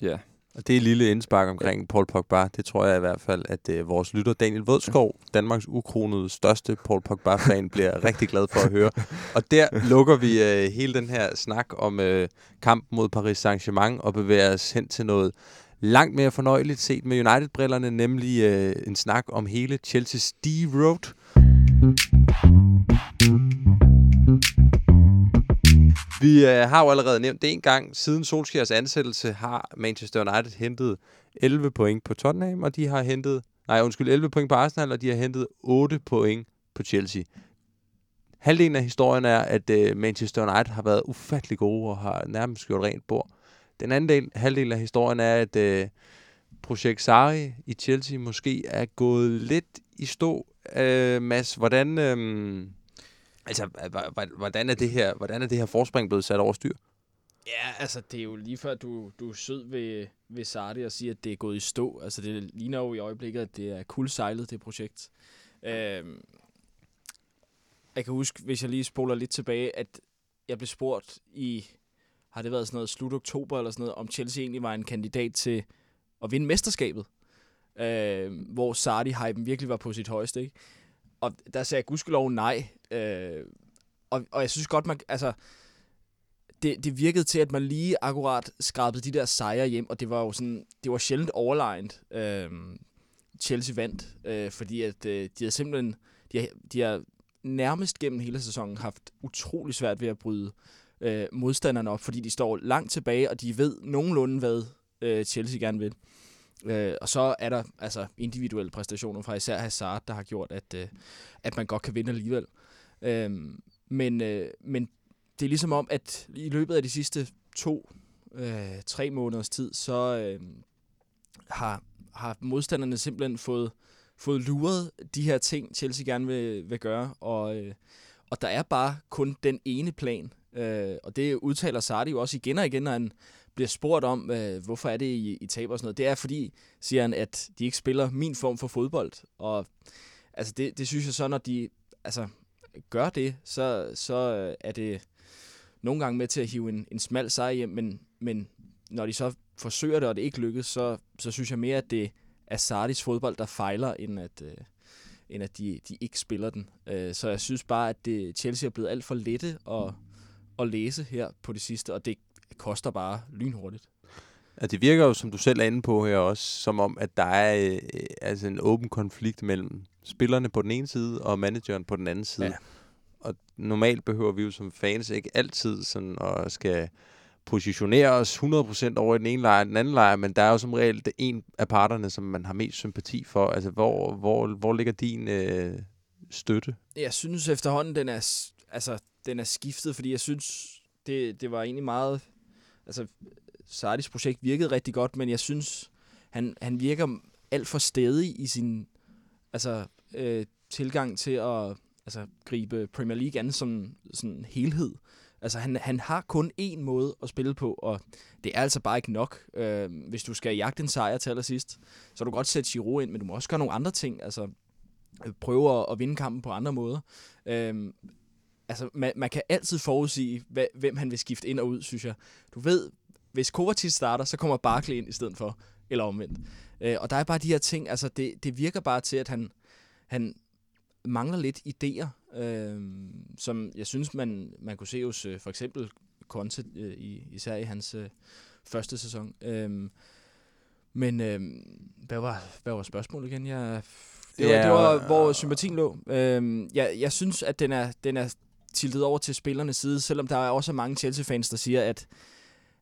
ja, Og det er et lille indspark omkring Paul Pogba. Det tror jeg i hvert fald, at øh, vores lytter Daniel Vådskov, Danmarks ukronede største Paul Pogba-fan, bliver rigtig glad for at høre. Og der lukker vi øh, hele den her snak om øh, kampen mod Paris Saint-Germain og bevæger os hen til noget langt mere fornøjeligt set med United-brillerne, nemlig øh, en snak om hele Chelsea's D-Road. Vi øh, har jo allerede nævnt det en gang. Siden Solskjærs ansættelse har Manchester United hentet 11 point på Tottenham, og de har hentet, nej undskyld, 11 point på Arsenal, og de har hentet 8 point på Chelsea. Halvdelen af historien er, at øh, Manchester United har været ufattelig gode og har nærmest gjort rent bord. Den anden del, halvdel af historien er, at øh, projekt Sarri i Chelsea måske er gået lidt i stå. Øh, Mads, hvordan, øh, altså, hvordan, er det her, hvordan er det her forspring blevet sat over styr? Ja, altså det er jo lige før, du, du er sød ved, ved Sardi og siger, at det er gået i stå. Altså det ligner jo i øjeblikket, at det er kuldsejlet, det projekt. Øh, jeg kan huske, hvis jeg lige spoler lidt tilbage, at jeg blev spurgt i, har det været sådan noget slut oktober eller sådan noget, om Chelsea egentlig var en kandidat til at vinde mesterskabet. Øh, hvor Sardi-hypen virkelig var på sit højeste, ikke? Og der sagde jeg gudskelov nej. Øh, og, og jeg synes godt, man, altså, det, det virkede til, at man lige akkurat skrabede de der sejre hjem, og det var jo sådan, det var sjældent overlegnet. Øh, Chelsea vandt, øh, fordi at øh, de havde simpelthen, de har, de har nærmest gennem hele sæsonen haft utrolig svært ved at bryde øh, modstanderne op, fordi de står langt tilbage, og de ved nogenlunde, hvad øh, Chelsea gerne vil. Øh, og så er der altså individuelle præstationer fra især Hazard, der har gjort, at, øh, at man godt kan vinde alligevel. Øh, men, øh, men det er ligesom om, at i løbet af de sidste to, øh, tre måneders tid, så øh, har, har modstanderne simpelthen fået, fået luret de her ting, Chelsea gerne vil, vil gøre, og, øh, og der er bare kun den ene plan, øh, og det udtaler Sardi jo også igen og igen, når han bliver spurgt om, øh, hvorfor er det, I, I taber og sådan noget. Det er fordi, siger han, at de ikke spiller min form for fodbold, og altså det, det synes jeg så, når de altså, gør det, så, så øh, er det nogle gange med til at hive en, en smal sejr hjem, men, men når de så forsøger det, og det ikke lykkes, så, så synes jeg mere, at det er Sardis fodbold, der fejler, end at, øh, end at de, de ikke spiller den. Øh, så jeg synes bare, at det, Chelsea er blevet alt for lette at, at læse her på det sidste, og det koster bare lynhurtigt. Ja, det virker jo, som du selv er inde på her også, som om, at der er øh, altså en åben konflikt mellem spillerne på den ene side og manageren på den anden side. Ja. Og normalt behøver vi jo som fans ikke altid sådan at skal positionere os 100% over i den ene lejr og den anden lejr, men der er jo som regel det en af parterne, som man har mest sympati for. Altså, hvor, hvor, hvor ligger din øh, støtte? Jeg synes efterhånden, den er, altså, den er skiftet, fordi jeg synes, det, det var egentlig meget... Altså, Sardis projekt virkede rigtig godt, men jeg synes, han, han virker alt for stedig i sin altså, øh, tilgang til at altså, gribe Premier League an som sådan en helhed. Altså, han, han har kun én måde at spille på, og det er altså bare ikke nok. Øh, hvis du skal jagte en sejr til allersidst, så kan du godt sætte Giroud ind, men du må også gøre nogle andre ting. Altså, øh, prøve at, at vinde kampen på andre måder. Øh, altså, man, man kan altid forudsige, hvad, hvem han vil skifte ind og ud, synes jeg. Du ved, hvis Kovacic starter, så kommer Barkley ind i stedet for, eller omvendt. Øh, og der er bare de her ting, altså det, det virker bare til, at han, han mangler lidt idéer, øh, som jeg synes, man, man kunne se hos øh, for eksempel Conte, øh, i, især i hans øh, første sæson. Øh, men øh, hvad, var, hvad var spørgsmålet igen? Jeg, det, var, Ja, det var, hvor sympatien lå. Øh, jeg, jeg synes, at den er, den er tiltet over til spillernes side, selvom der er også mange Chelsea-fans, der siger, at,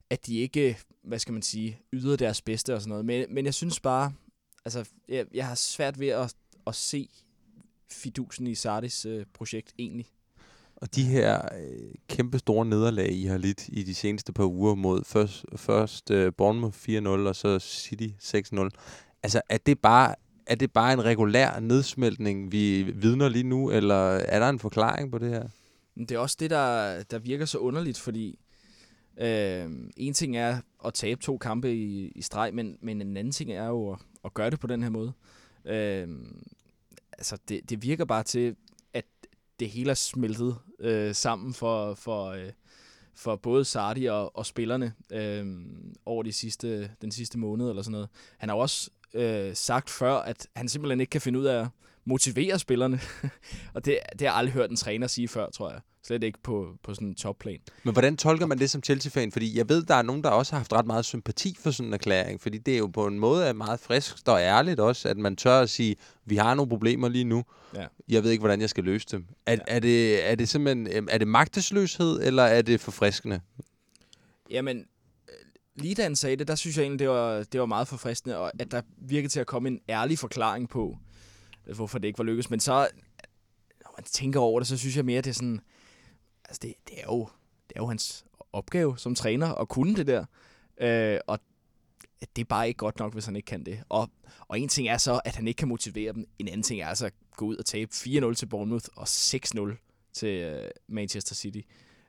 at de ikke, hvad skal man sige, yder deres bedste og sådan noget. Men, men jeg synes bare, altså, jeg, jeg har svært ved at, at se fidusen i Sardis øh, projekt egentlig. Og de her øh, kæmpe store nederlag, I har lidt i de seneste par uger mod først, først øh, Bournemouth 4-0 og så City 6-0. Altså, er det bare er det bare en regulær nedsmeltning, vi vidner lige nu, eller er der en forklaring på det her? Men det er også det, der, der virker så underligt, fordi øh, en ting er at tabe to kampe i, i streg, men, men en anden ting er jo at, at gøre det på den her måde. Øh, altså, det, det virker bare til, at det hele er smeltet øh, sammen for, for, øh, for både Sardi og, og spillerne øh, over de sidste, den sidste måned eller sådan noget. Han har jo også øh, sagt før, at han simpelthen ikke kan finde ud af motivere spillerne. og det, det har jeg aldrig hørt en træner sige før, tror jeg. Slet ikke på, på sådan en topplan. Men hvordan tolker man det som Chelsea-fan? Fordi jeg ved, der er nogen, der også har haft ret meget sympati for sådan en erklæring. Fordi det er jo på en måde meget frisk og ærligt også, at man tør at sige, vi har nogle problemer lige nu. Ja. Jeg ved ikke, hvordan jeg skal løse dem. Er, Ja. er, det, er det simpelthen øhm, er det magtesløshed, eller er det forfriskende? Jamen, øh, lige da han sagde det, der synes jeg egentlig, det var, det var meget forfriskende, og at der virkede til at komme en ærlig forklaring på, Øh, hvorfor det ikke var lykkedes. Men så, når man tænker over det, så synes jeg mere, det er sådan, altså det, det, er, jo, det er jo hans opgave som træner at kunne det der. Øh, og det er bare ikke godt nok, hvis han ikke kan det. Og, og en ting er så, at han ikke kan motivere dem. En anden ting er altså at gå ud og tabe 4-0 til Bournemouth og 6-0 til øh, Manchester City.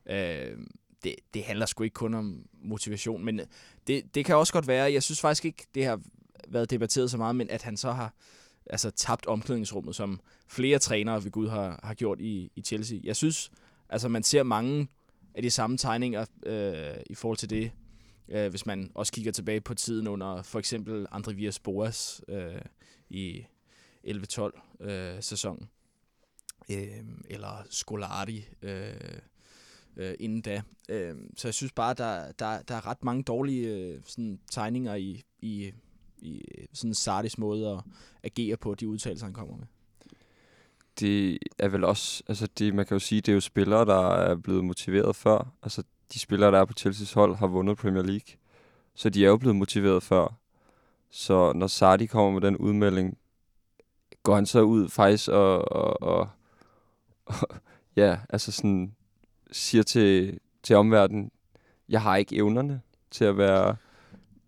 Øh, det, det handler sgu ikke kun om motivation, men det, det kan også godt være, jeg synes faktisk ikke, det har været debatteret så meget, men at han så har altså, tabt omklædningsrummet, som flere trænere ved Gud har, har gjort i, i Chelsea. Jeg synes, altså man ser mange af de samme tegninger øh, i forhold til det, øh, hvis man også kigger tilbage på tiden under for eksempel André Villas Boas øh, i 11-12 øh, sæsonen. Øh, eller Scolari øh, øh, inden da. Øh, så jeg synes bare, der, der, der er ret mange dårlige øh, sådan, tegninger i, i, i øh, sådan Sardis måde at agere på, de udtalelser, han kommer med. det er vel også, altså det, man kan jo sige, det er jo spillere, der er blevet motiveret før. Altså de spillere, der er på Chelsea's hold, har vundet Premier League. Så de er jo blevet motiveret før. Så når Sardi kommer med den udmelding, går han så ud faktisk og, og, og, og ja, altså sådan siger til, til omverdenen, jeg har ikke evnerne til at være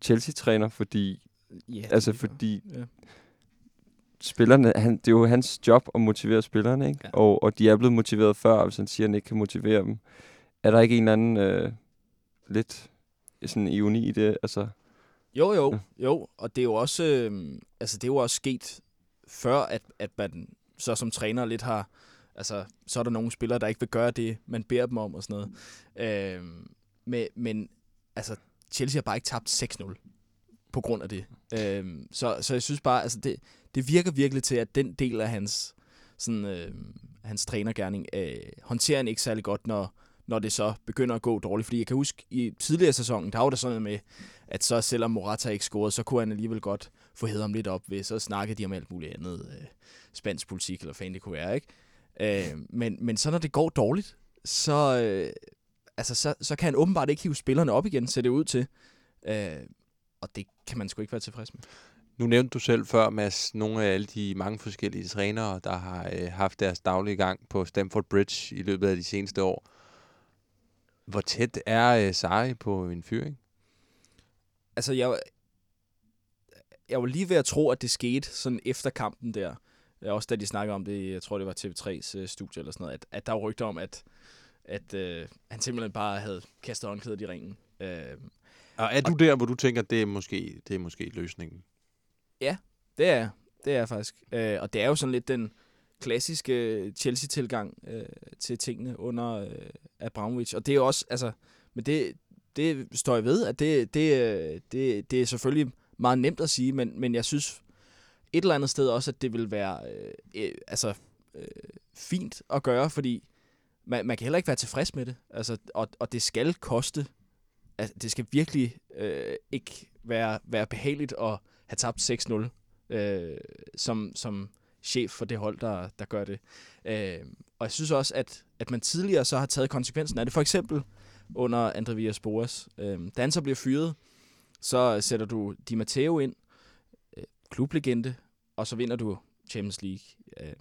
Chelsea-træner, fordi, Ja, altså fordi Ja. spillerne, han, det er jo hans job at motivere spillerne, ikke? Ja. Og, og de er blevet motiveret før, hvis han siger, at han ikke kan motivere dem. Er der ikke en eller anden øh, lidt sådan ironi i det? Altså, Jo, jo, Ja. jo. Og det er jo også, øh, altså det er jo også sket før, at, at man så som træner lidt har, altså så er der nogle spillere, der ikke vil gøre det, man beder dem om og sådan noget. Øh, men, men altså Chelsea har bare ikke tabt 6-0 på grund af det. Øhm, så, så jeg synes bare, altså det, det virker virkelig til, at den del af hans, sådan, øh, hans trænergærning øh, håndterer han ikke særlig godt, når, når det så begynder at gå dårligt. Fordi jeg kan huske, i tidligere sæsonen, der var der sådan noget med, at så selvom Morata ikke scorede, så kunne han alligevel godt få hævet ham lidt op ved, så snakkede de om alt muligt andet, øh, spansk politik eller fanden det kunne være, ikke? Øh, men, men så når det går dårligt, så, øh, altså, så, så kan han åbenbart ikke hive spillerne op igen, ser det ud til. Øh, og det kan man sgu ikke være tilfreds med. Nu nævnte du selv før, Mads, nogle af alle de mange forskellige trænere, der har øh, haft deres daglige gang på Stamford Bridge i løbet af de seneste år. Hvor tæt er øh, Sarri på en fyring? altså, jeg, jeg var lige ved at tro, at det skete sådan efter kampen der. Også da de snakkede om det, jeg tror det var TV3's øh, studie eller sådan noget, at, at der var rygter om, at, at øh, han simpelthen bare havde kastet håndklædet i ringen. Øh, Og er du der, hvor du tænker, det er måske, det er måske løsningen? det er det er jeg faktisk. Øh, og det er jo sådan lidt den klassiske Chelsea-tilgang øh, til tingene under øh, Abramovich. Og det er jo også, altså, men det, det står jeg ved, at det, det, øh, det, det er selvfølgelig meget nemt at sige, men, men jeg synes et eller andet sted også, at det vil være øh, øh, altså, øh, fint at gøre, fordi man, man kan heller ikke være tilfreds med det. Altså, og, og det skal koste at det skal virkelig øh, ikke være, være behageligt at have tabt 6-0 øh, som, som chef for det hold, der, der gør det. Øh, og jeg synes også, at, at man tidligere så har taget konsekvensen af det. For eksempel under Andre Villas Boas. Øh, da han så bliver fyret, så sætter du Di Matteo ind, øh, klublegende, og så vinder du Champions League. Øh,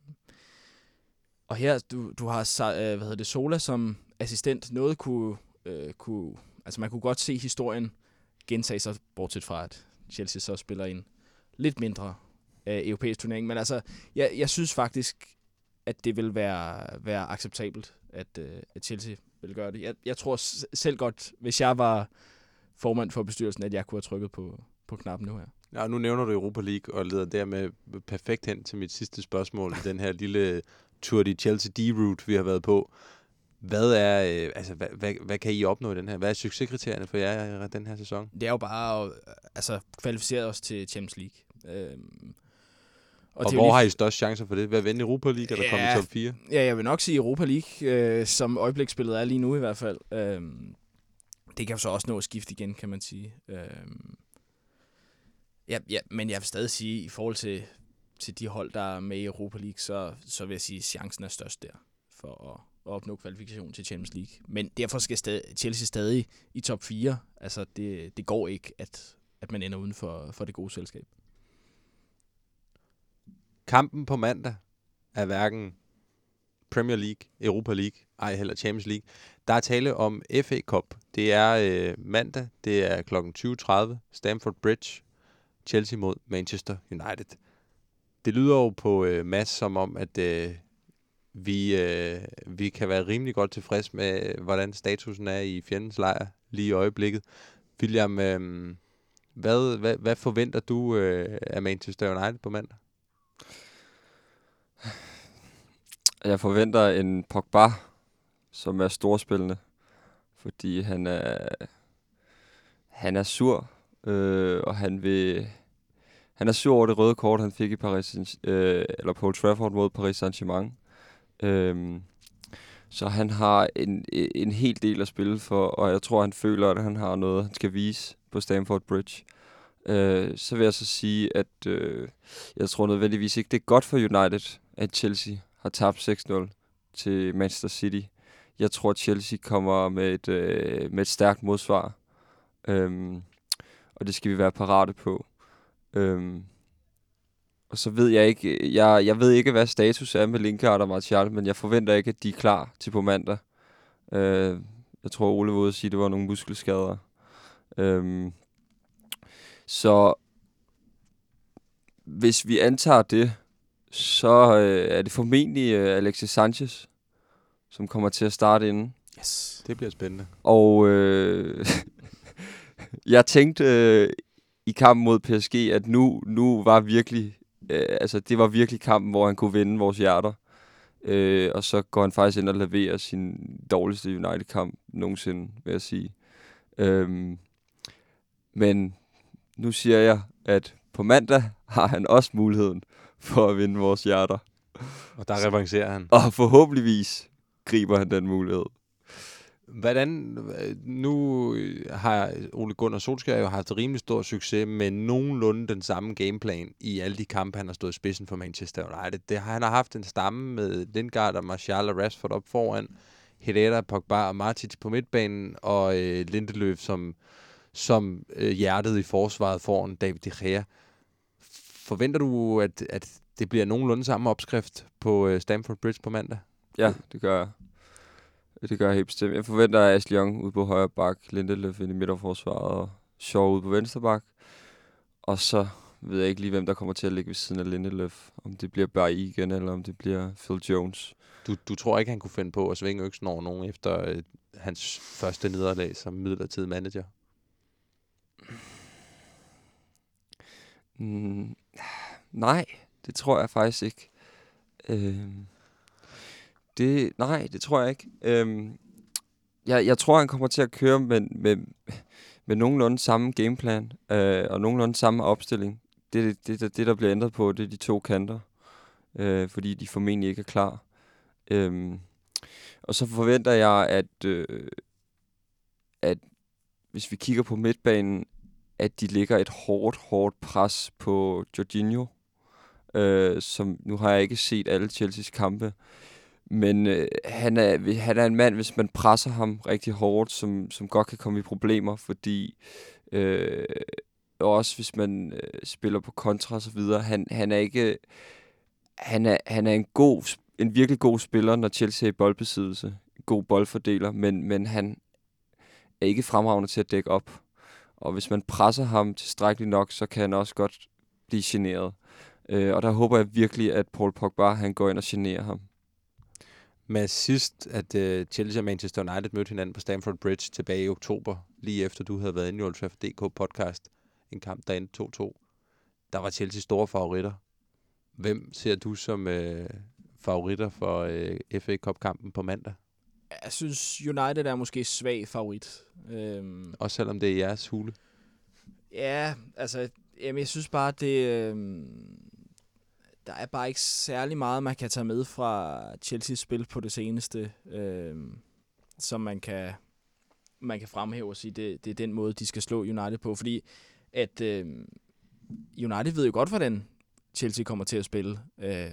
og her, du, du har øh, hvad hedder det, Sola som assistent. Noget kunne, øh, kunne, altså man kunne godt se historien gentage sig, bortset fra, at Chelsea så spiller en lidt mindre øh, europæisk turnering. Men altså, jeg, jeg synes faktisk, at det vil være, være acceptabelt, at, øh, at Chelsea vil gøre det. Jeg, jeg tror s- selv godt, hvis jeg var formand for bestyrelsen, at jeg kunne have trykket på, på knappen nu her. Ja, nu nævner du Europa League, og leder dermed perfekt hen til mit sidste spørgsmål i den her lille tur de Chelsea D-route, vi har været på. Hvad er, øh, altså, hvad, hvad, hvad kan I opnå i den her? Hvad er succeskriterierne for jer i den her sæson? Det er jo bare at altså, kvalificere os til Champions League. Øhm, Og, og hvor lige- har I størst chancer for det? Hvad vinde Europa League, eller komme i Ja. top 4? Ja, jeg vil nok sige Europa League, øh, som øjebliksspillet er lige nu i hvert fald. Øhm, det kan så også nå at skifte igen, kan man sige. Øhm, ja, ja, men jeg vil stadig sige, i forhold til, til de hold, der er med i Europa League, så, så vil jeg sige, at chancen er størst der for at, at opnå kvalifikation til Champions League. Men derfor skal stadig, Chelsea stadig i top 4. Altså, det, det går ikke, at, at man ender uden for, for det gode selskab. Kampen på mandag er hverken Premier League, Europa League, ej heller Champions League. Der er tale om FA Cup. Det er øh, mandag, det er kl. 20.30, Stamford Bridge, Chelsea mod Manchester United. Det lyder jo på øh, Mads som om, at øh, vi, øh, vi kan være rimelig godt tilfreds med, hvordan statusen er i fjendens lejr lige i øjeblikket. William, øh, hvad, hvad, hvad forventer du øh, af Manchester United på mandag? Jeg forventer en Pogba, som er storspillende, fordi han er, han er sur, øh, og han vil, han er sur over det røde kort, han fik i Paris, øh, eller på Old Trafford mod Paris Saint-Germain. Øhm, så han har en, en hel del at spille for, og jeg tror, han føler, at han har noget, han skal vise på Stamford Bridge. Øh, så vil jeg så sige, at øh, jeg tror nødvendigvis ikke, det er godt for United, at Chelsea har tabt 6-0 til Manchester City. Jeg tror, at Chelsea kommer med et, øh, med et stærkt modsvar. Øhm, og det skal vi være parate på. Øhm, og så ved jeg ikke, jeg, jeg ved ikke, hvad status er med Lingard og Martial, men jeg forventer ikke, at de er klar til på mandag. Øh, jeg tror, Ole var ude at sige, at det var nogle muskelskader. Øhm, så hvis vi antager det, så øh, er det formentlig øh, Alexis Sanchez, som kommer til at starte inden. Yes. Det bliver spændende. Og øh, jeg tænkte øh, i kampen mod PSG, at nu, nu var virkelig, øh, altså det var virkelig kampen, hvor han kunne vinde vores hjerter. Øh, og så går han faktisk ind og leverer sin dårligste United-kamp nogensinde, vil jeg sige. Øh, men nu siger jeg, at på mandag har han også muligheden for at vinde vores hjerter. Og der revancerer han. Og forhåbentligvis griber han den mulighed. Hvordan, øh, nu øh, har Ole Gunnar Solskjaer jo haft rimelig stor succes med nogenlunde den samme gameplan i alle de kampe, han har stået i spidsen for Manchester United. Det, han har haft en stamme med Lindgaard og Martial og Rashford op foran, Herrera, Pogba og Martic på midtbanen, og øh, Lindeløf som, som øh, hjertet i forsvaret foran David De Gea. Forventer du, at, at det bliver nogenlunde samme opskrift på øh, Stamford Bridge på mandag? Ja, det gør jeg. Det gør jeg helt bestemt. Jeg forventer Ashley Young ude på højre bak, Lindeløf ind i midterforsvaret og Shaw ude på venstre bak. Og så ved jeg ikke lige, hvem der kommer til at ligge ved siden af Lindeløf. Om det bliver Barry igen, eller om det bliver Phil Jones. Du, du tror ikke, han kunne finde på at svinge øksen over nogen efter øh, hans første nederlag som midlertidig manager? Mm, nej, det tror jeg faktisk ikke. Øhm, det, nej, det tror jeg ikke. Øhm, jeg, jeg tror, han kommer til at køre med, med, med nogenlunde samme gameplan øh, og nogenlunde samme opstilling. Det, det, det, det, der bliver ændret på, det er de to kanter, øh, fordi de formentlig ikke er klar. Øhm, og så forventer jeg, at, øh, at hvis vi kigger på midtbanen, at de ligger et hårdt, hårdt pres på Jorginho. Øh, som nu har jeg ikke set alle Chelseas kampe, men øh, han, er, han er en mand, hvis man presser ham rigtig hårdt, som, som godt kan komme i problemer, fordi øh, også hvis man øh, spiller på kontra og så videre, han, han er ikke han er, han er en god en virkelig god spiller, når Chelsea er i boldbesiddelse. God boldfordeler, men, men han er ikke fremragende til at dække op. Og hvis man presser ham tilstrækkeligt nok, så kan han også godt blive generet. Øh, og der håber jeg virkelig, at Paul Pogba han går ind og generer ham. Med sidst, at uh, Chelsea og Manchester United mødte hinanden på Stamford Bridge tilbage i oktober, lige efter du havde været inde i Old Trafford DK podcast, en kamp, der endte 2-2, der var Chelsea store favoritter. Hvem ser du som uh, favoritter for uh, FA Cup-kampen på mandag? Jeg synes, United er måske svag favorit. Øhm, Også selvom det er jeres hule. Ja, altså, jamen, jeg synes bare, det, øh, der er bare ikke særlig meget, man kan tage med fra Chelsea's spil på det seneste, øh, som man kan, man kan fremhæve og sige, det, det er den måde, de skal slå United på, fordi at øh, United ved jo godt, hvordan Chelsea kommer til at spille, øh,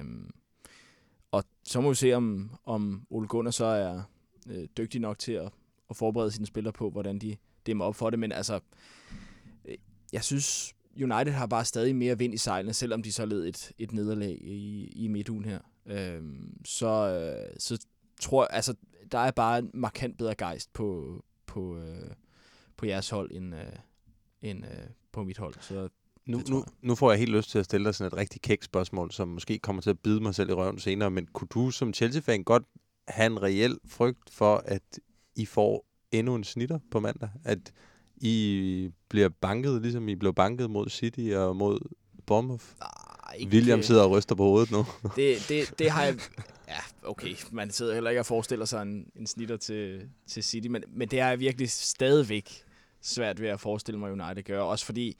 og så må vi se, om, om Ole Gunnar så er øh, dygtig nok til at, at forberede sine spillere på, hvordan de dæmmer op for det, men altså, øh, jeg synes, United har bare stadig mere vind i sejlene, selvom de så led et, et nederlag i, i midtugen her. Øhm, så, øh, så tror jeg, altså, der er bare en markant bedre gejst på, på, øh, på jeres hold, end, øh, end øh, på mit hold. Så Nu, nu, nu får jeg helt lyst til at stille dig sådan et rigtig kæk spørgsmål, som måske kommer til at bide mig selv i røven senere, men kunne du som Chelsea-fan godt have en reel frygt for, at I får endnu en snitter på mandag? At I bliver banket, ligesom I blev banket mod City og mod Bournemouth? nej, ikke, William sidder og ryster på hovedet nu. det, det, det har jeg... Ja, okay. Man sidder heller ikke og forestiller sig en, en snitter til, til City, men, men det jeg virkelig stadigvæk svært ved at forestille mig, United gør. Også fordi,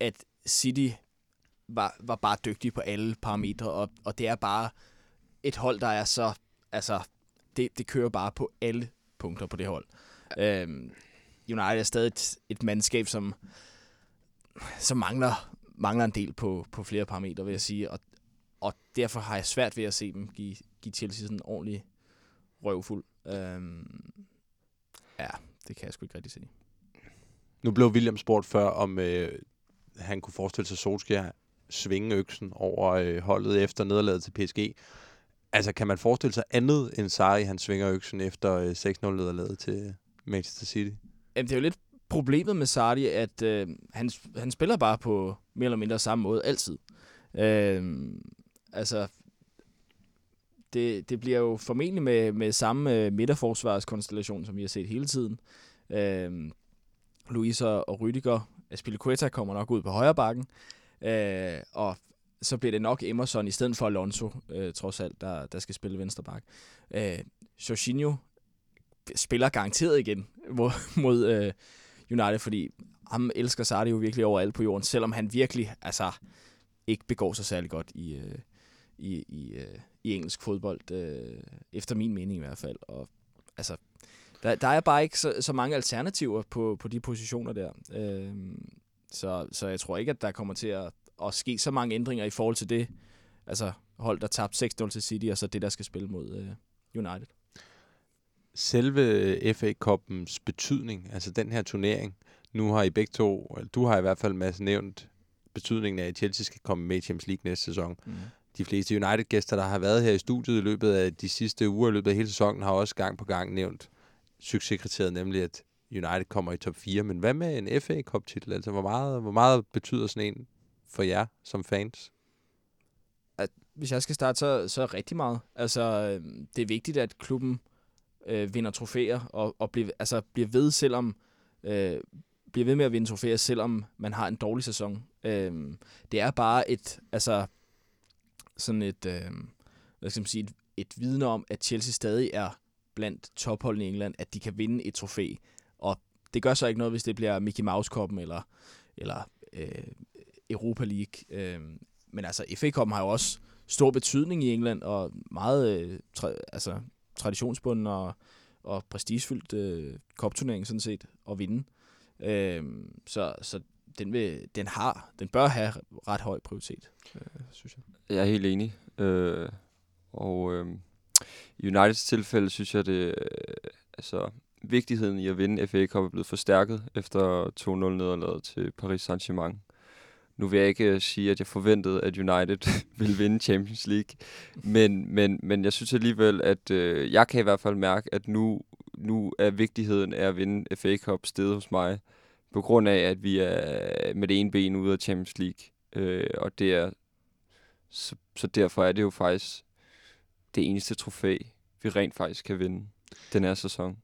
at City var, var bare dygtig på alle parametre, og, og det er bare et hold, der er så... Altså, det, det kører bare på alle punkter på det hold. Øhm, United er stadig et, et mandskab, som, som mangler, mangler en del på, på flere parametre, vil jeg sige. Og, og derfor har jeg svært ved at se dem give, give Chelsea sådan en ordentlig røvfuld. Øhm, ja, det kan jeg sgu ikke rigtig se. Nu blev William spurgt før, om øh, han kunne forestille sig Solskjaer svinge øksen over øh, holdet efter nederlaget til PSG. Altså, kan man forestille sig andet end Sarri, han svinger øksen efter øh, 6-0-nederlaget til Manchester City? Jamen, det er jo lidt problemet med Sardi, at øh, han, han spiller bare på mere eller mindre samme måde altid. Øh, altså, det, det bliver jo formentlig med, med samme øh, midterforsvarskonstellation, som vi har set hele tiden. Øh, Luisa og Rydiger, Aspilicueta kommer nok ud på højre bakken, øh, og så bliver det nok Emerson i stedet for Alonso, øh, trods alt, der, der skal spille venstre bak. Øh, Jorginho spiller garanteret igen mod, mod øh, United, fordi ham elsker Sardi jo virkelig overalt på jorden, selvom han virkelig altså, ikke begår sig særlig godt i, øh, i, i, øh, i engelsk fodbold, øh, efter min mening i hvert fald. Og, altså, der, der er bare ikke så, så mange alternativer på, på de positioner der. Øh, så, så jeg tror ikke, at der kommer til at, at ske så mange ændringer i forhold til det. Altså hold, der tabte 6-0 til City, og så det, der skal spille mod øh, United. Selve FA Cup'ens betydning, altså den her turnering, nu har I begge to, eller du har i hvert fald masse nævnt betydningen af, at Chelsea skal komme med i Champions League næste sæson. Mm. De fleste United-gæster, der har været her i studiet i løbet af de sidste uger, i løbet af hele sæsonen, har også gang på gang nævnt succeskriteriet, nemlig at United kommer i top 4. Men hvad med en FA Cup-titel? Altså, hvor meget, hvor meget betyder sådan en for jer som fans? At, hvis jeg skal starte, så, så rigtig meget. Altså, øh, det er vigtigt, at klubben øh, vinder trofæer og, og bliver, altså, bliver ved, selvom øh, bliver ved med at vinde trofæer, selvom man har en dårlig sæson. Øh, det er bare et, altså, sådan et, øh, hvad skal man sige, et, et vidne om, at Chelsea stadig er blandt topholdene i England, at de kan vinde et trofæ. Og det gør så ikke noget, hvis det bliver Mickey Mouse-koppen eller, eller øh, Europa League. Øh, men altså, FA Cup'en har jo også stor betydning i England, og meget øh, altså, traditionsbunden og, og prestigefyldt øh, kopturnering sådan set at vinde. Øh, så så den, vil, den har, den bør have ret høj prioritet, øh, synes jeg. Jeg er helt enig. Øh, og øh, i Uniteds tilfælde synes jeg, det øh, altså vigtigheden i at vinde FA Cup er blevet forstærket efter 2-0 nederlaget til Paris Saint-Germain. Nu vil jeg ikke øh, sige, at jeg forventede, at United ville vinde Champions League, men, men, men jeg synes alligevel, at øh, jeg kan i hvert fald mærke, at nu, nu er vigtigheden af at vinde FA Cup stedet hos mig, på grund af, at vi er med det ene ben ude af Champions League. Øh, og det er, så, så derfor er det jo faktisk det eneste trofæ, vi rent faktisk kan vinde den her sæson.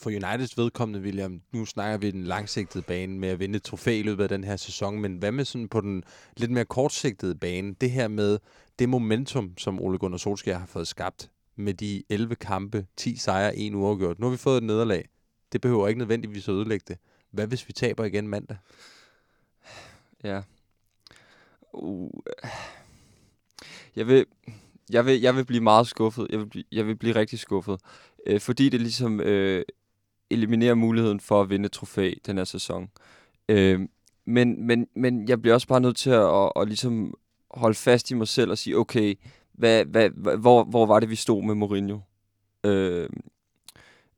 For Uniteds vedkommende, William, nu snakker vi den langsigtede bane med at vinde trofæ i løbet af den her sæson, men hvad med sådan på den lidt mere kortsigtede bane? Det her med det momentum, som Ole Gunnar Solskjaer har fået skabt med de 11 kampe, 10 sejre, 1 uafgjort. Nu har vi fået et nederlag. Det behøver ikke nødvendigvis at ødelægge det. Hvad hvis vi taber igen mandag? Ja. Uh. Jeg vil, jeg vil, jeg vil blive meget skuffet. Jeg vil blive, jeg vil blive rigtig skuffet. Øh, fordi det ligesom øh, eliminerer muligheden for at vinde trofæ den her sæson. Øh, men, men, men jeg bliver også bare nødt til at, at, at ligesom holde fast i mig selv og sige, okay, hvad, hvad, hvor, hvor var det, vi stod med Mourinho? Øh,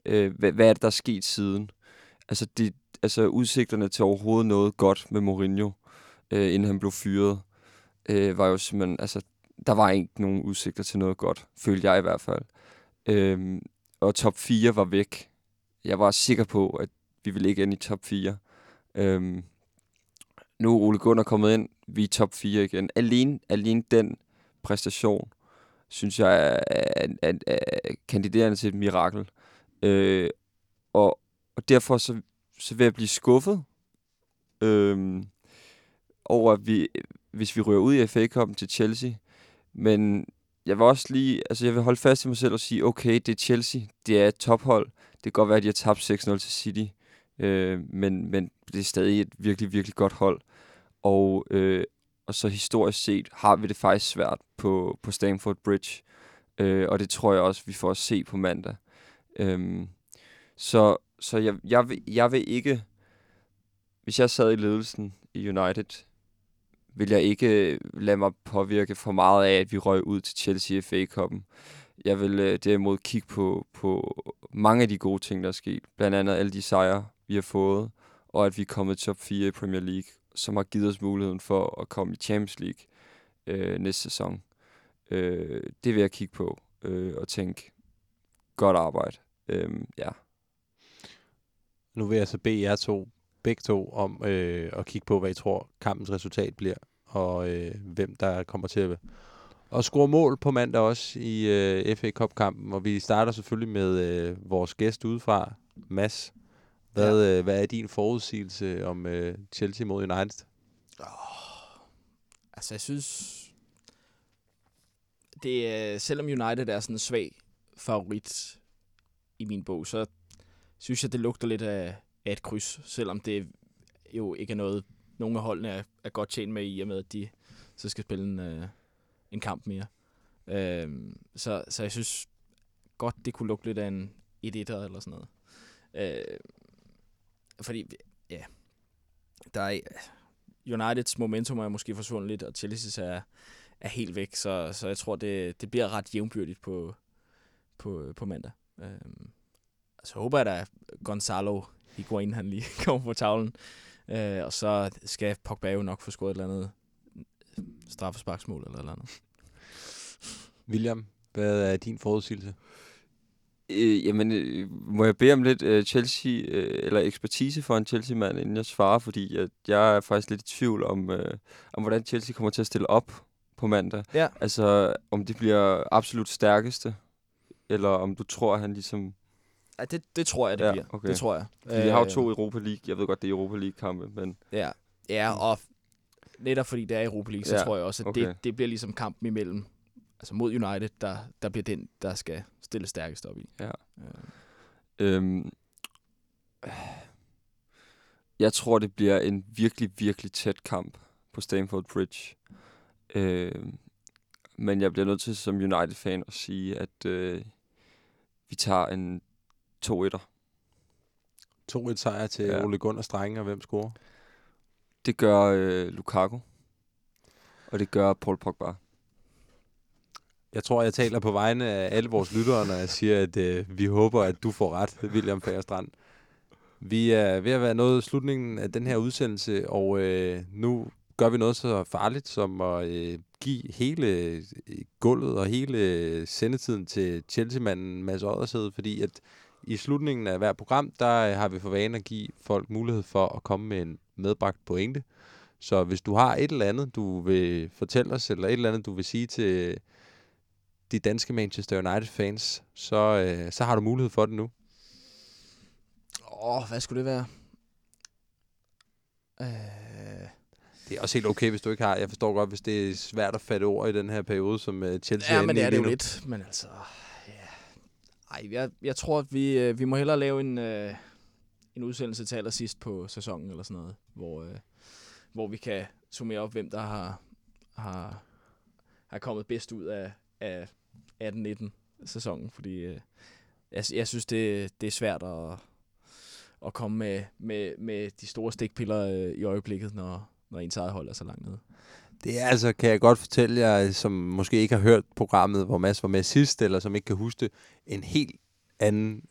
øh, hvad, hvad er det, der er sket siden? Altså, det, altså udsigterne til overhovedet noget godt med Mourinho, øh, inden han blev fyret, øh, var jo simpelthen, altså, der var ikke nogen udsigter til noget godt, følte jeg i hvert fald. Øh, og top 4 var væk. Jeg var sikker på, at vi ville ikke ind i top 4. Øhm, nu er Ole Gunnar kommet ind, vi er top 4 igen. Alene, alene den præstation, synes jeg, er, er, er, er kandiderende til et mirakel. Øh, og, og derfor så, så vil jeg blive skuffet øh, over, at vi, hvis vi rører ud i FA Cup'en til Chelsea. Men jeg vil også lige, altså jeg vil holde fast i mig selv og sige, okay, det er Chelsea, det er et tophold. Det kan godt være, at de har tabt 6-0 til City, øh, men, men det er stadig et virkelig, virkelig godt hold. Og, øh, og så historisk set har vi det faktisk svært på, på Stamford Bridge, øh, og det tror jeg også, vi får at se på mandag. Øh, så så jeg, jeg, vil, jeg vil ikke, hvis jeg sad i ledelsen i United, vil jeg ikke øh, lade mig påvirke for meget af, at vi røg ud til Chelsea FA Cup'en. Jeg vil øh, derimod kigge på, på mange af de gode ting, der er sket. Blandt andet alle de sejre, vi har fået, og at vi er kommet top 4 i Premier League, som har givet os muligheden for at komme i Champions League øh, næste sæson. Øh, det vil jeg kigge på øh, og tænke, godt arbejde. Øh, ja. Nu vil jeg så bede jer to, begge to, om øh, at kigge på, hvad I tror kampens resultat bliver, og øh, hvem der kommer til at, at score mål på mandag også i øh, FA Cup-kampen. Og vi starter selvfølgelig med øh, vores gæst udefra, Mads. Hvad, ja. øh, hvad er din forudsigelse om øh, Chelsea mod United? Altså, jeg synes... Det er, selvom United er sådan en svag favorit i min bog, så synes jeg, det lugter lidt af, af et kryds, selvom det jo ikke er noget, nogen af holdene er, er godt tjent med i og med, at de så skal spille en, øh, en kamp mere. Øhm, så, så jeg synes godt, det kunne lukke lidt af en 1 1 eller sådan noget. Øh, fordi, ja, der er, Uniteds momentum er måske forsvundet lidt, og Chelsea's er, er helt væk, så, så jeg tror, det, det bliver ret jævnbyrdigt på, på, på mandag. Øhm, så håber jeg da, Gonzalo Higuain, han lige kommer på tavlen. Øh, og så skal Pogba jo nok få scoret et eller andet straffesparksmål eller eller andet. William, hvad er din forudsigelse? Øh, jamen, øh, må jeg bede om lidt øh, Chelsea, øh, eller ekspertise for en Chelsea-mand, inden jeg svarer, fordi at jeg er faktisk lidt i tvivl om, øh, om, hvordan Chelsea kommer til at stille op på mandag. Ja. Altså, om det bliver absolut stærkeste, eller om du tror, at han ligesom... Ja, det, det tror jeg, det Ja, bliver. okay. Det tror jeg. Fordi vi har jo to Europa League. Jeg ved godt, det er Europa League-kampe, men... Ja, ja og netop fordi det er Europa League, så Ja, tror jeg også, at okay. det, det bliver ligesom kampen imellem, altså mod United, der, der bliver den, der skal stille stærkest op i. Ja. Øh, Øhm, jeg tror, det bliver en virkelig, virkelig tæt kamp på Stamford Bridge. Øhm, men jeg bliver nødt til som United-fan at sige, at øh, vi tager en 2-1'er. 2-1 sejr til. Ja. Ole Gunnar Strenge, og hvem scorer? Det gør øh, Lukaku, og det gør Paul Pogba. Jeg tror, jeg taler på vegne af alle vores lyttere, når jeg siger, at øh, vi håber, at du får ret, William Fagerstrand. Vi er ved at være nået slutningen af den her udsendelse, og øh, nu gør vi noget så farligt som at øh, give hele øh, gulvet og hele øh, sendetiden til Chelsea-manden Mads Oddershed, fordi at i slutningen af hver program, der øh, har vi for vane at give folk mulighed for at komme med en medbragt pointe. Så hvis du har et eller andet, du vil fortælle os, eller et eller andet, du vil sige til de danske Manchester United-fans, så, øh, så har du mulighed for det nu. Åh, hvad skulle det være? Øh, Det er også helt okay, hvis du ikke har. Jeg forstår godt, hvis det er svært at fatte ord i den her periode, som uh, Chelsea ja, men det er det jo lidt. Men altså, ja. Ej, jeg, jeg tror, at vi, øh, vi må hellere lave en, øh, en udsendelse til allersidst på sæsonen eller sådan noget, hvor, øh, hvor vi kan summere op, hvem der har, har, har kommet bedst ud af, af 18-19 sæsonen, fordi øh, jeg, jeg synes, det, det er svært at, at komme med, med, med de store stikpiller øh, i øjeblikket, når, når ens eget hold er så langt nede. Det er altså, kan jeg godt fortælle jer, som måske ikke har hørt programmet, hvor Mads var med sidst, eller som ikke kan huske det, en helt anden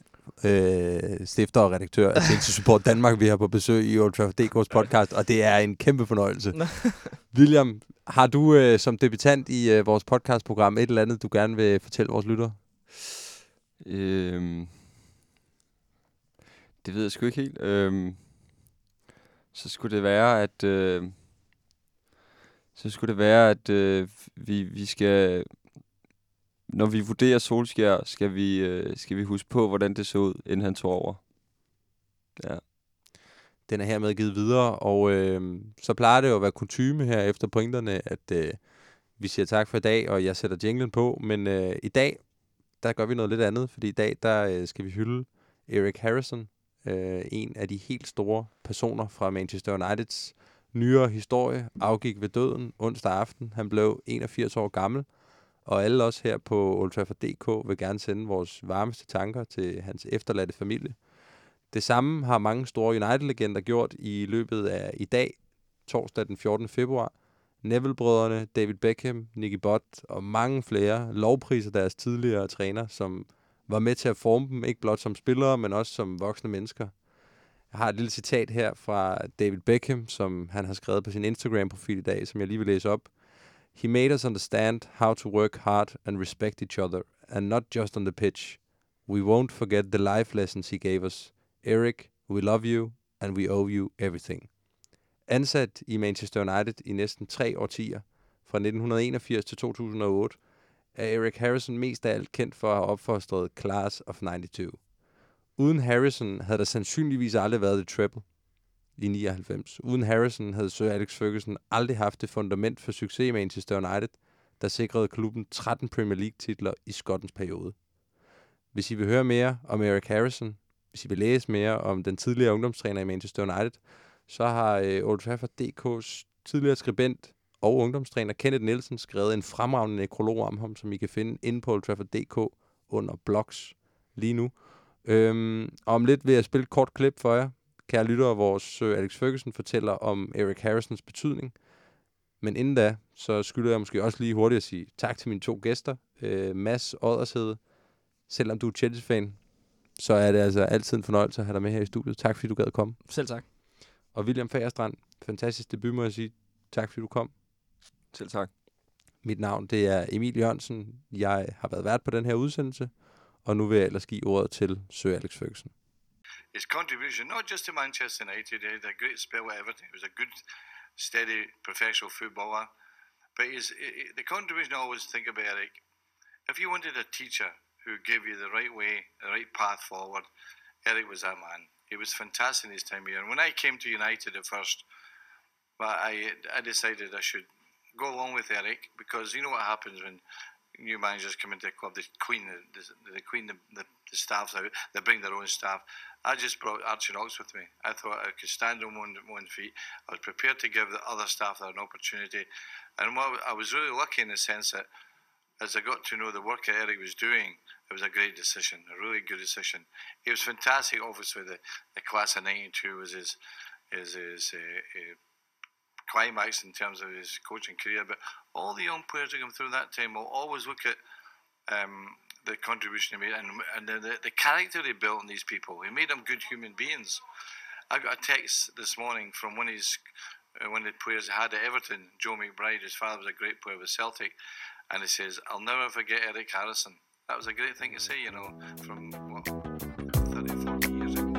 øh, stifter og redaktør af Chelsea Support Danmark, vi har på besøg i Old Trafford DK's podcast, og det er en kæmpe fornøjelse. William, har du øh, som debutant i øh, vores podcastprogram et eller andet, du gerne vil fortælle vores lyttere? Øhm, det ved jeg sgu ikke helt. Øhm, så skulle det være, at øh, så skulle det være, at øh, vi, vi skal, når vi vurderer Solskjær, skal vi, øh, skal vi huske på, hvordan det så ud, inden han tog over. Ja. Den er hermed givet videre, og øh, så plejer det jo at være kutume her efter pointerne, at øh, vi siger tak for i dag, og jeg sætter jinglen på, men øh, i dag, der gør vi noget lidt andet, fordi i dag, der øh, skal vi hylde Eric Harrison, øh, en af de helt store personer fra Manchester Uniteds nyere historie, afgik ved døden onsdag aften. Han blev 81 år gammel, og alle os her på Old Trafford.dk vil gerne sende vores varmeste tanker til hans efterladte familie. Det samme har mange store United-legender gjort i løbet af i dag, torsdag den 14. februar. Neville-brødrene, David Beckham, Nicky Butt og mange flere lovpriser deres tidligere træner, som var med til at forme dem, ikke blot som spillere, men også som voksne mennesker. Jeg har et lille citat her fra David Beckham, som han har skrevet på sin Instagram-profil i dag, som jeg lige vil læse op. He made us understand how to work hard and respect each other, and not just on the pitch. We won't forget the life lessons he gave us. Eric, we love you, and we owe you everything. Ansat i Manchester United i næsten tre årtier, fra 1981 til 2008, er Eric Harrison mest af alt kendt for at have opfostret Class of 92. Uden Harrison havde der sandsynligvis aldrig været The treble i 99. Uden Harrison havde Sir Alex Ferguson aldrig haft det fundament for succes i Manchester United, der sikrede klubben 13 Premier League-titler i skottens periode. Hvis I vil høre mere om Eric Harrison, hvis I vil læse mere om den tidligere ungdomstræner i Manchester United, så har øh, Old Trafford DK's tidligere skribent og ungdomstræner Kenneth Nielsen skrevet en fremragende nekrolog om ham, som I kan finde inde på Old Trafford DK under blogs lige nu. Øhm, om lidt vil jeg spille et kort klip for jer. Kære lyttere, vores øh, Alex Ferguson fortæller om Eric Harrisons betydning. Men inden da, så skylder jeg måske også lige hurtigt at sige tak til mine to gæster. Øh, Mads Oddershede, selvom du er Chelsea-fan, så er det altså altid en fornøjelse at have dig med her i studiet. Tak fordi du gad komme. Selv tak. Og William Fagerstrand, fantastisk debut, må jeg sige. Tak fordi du kom. Selv tak. Mit navn det er Emil Jørgensen. Jeg har været vært på den her udsendelse, og nu vil jeg ellers give ordet til Sir Alex Ferguson. His contribution, not just to Manchester United, he had a great spell at Everton. He was a good, steady professional footballer. But his, the contribution I always think about Eric, if you wanted a teacher who gave you the right way, the right path forward, Eric was that man. He was fantastic in his time here. And when I came to United at first, well, I, I decided I should go along with Eric because you know what happens when new managers come into a club, the queen, the, the queen, the, the, the staff's out, they bring their own staff. I just brought Archie Knox with me. I thought I could stand on one, one feet. I was prepared to give the other staff an opportunity. And what, I was really lucky in the sense that as I got to know the work that Eric was doing, it was a great decision, a really good decision. It was fantastic. Obviously, the, the class of '92 was his his, his uh, uh, climax in terms of his coaching career. But all the young players that come through that time will always look at um, the contribution he made and, and the, the, character he built in these people. He made them good human beings. I got a text this morning from one of his uh, one of the players he had at Everton, Joe McBride. His father was a great player with Celtic, and he says, "I'll never forget Eric Harrison." That was a great thing to say, you know, from what 30, 40 years ago.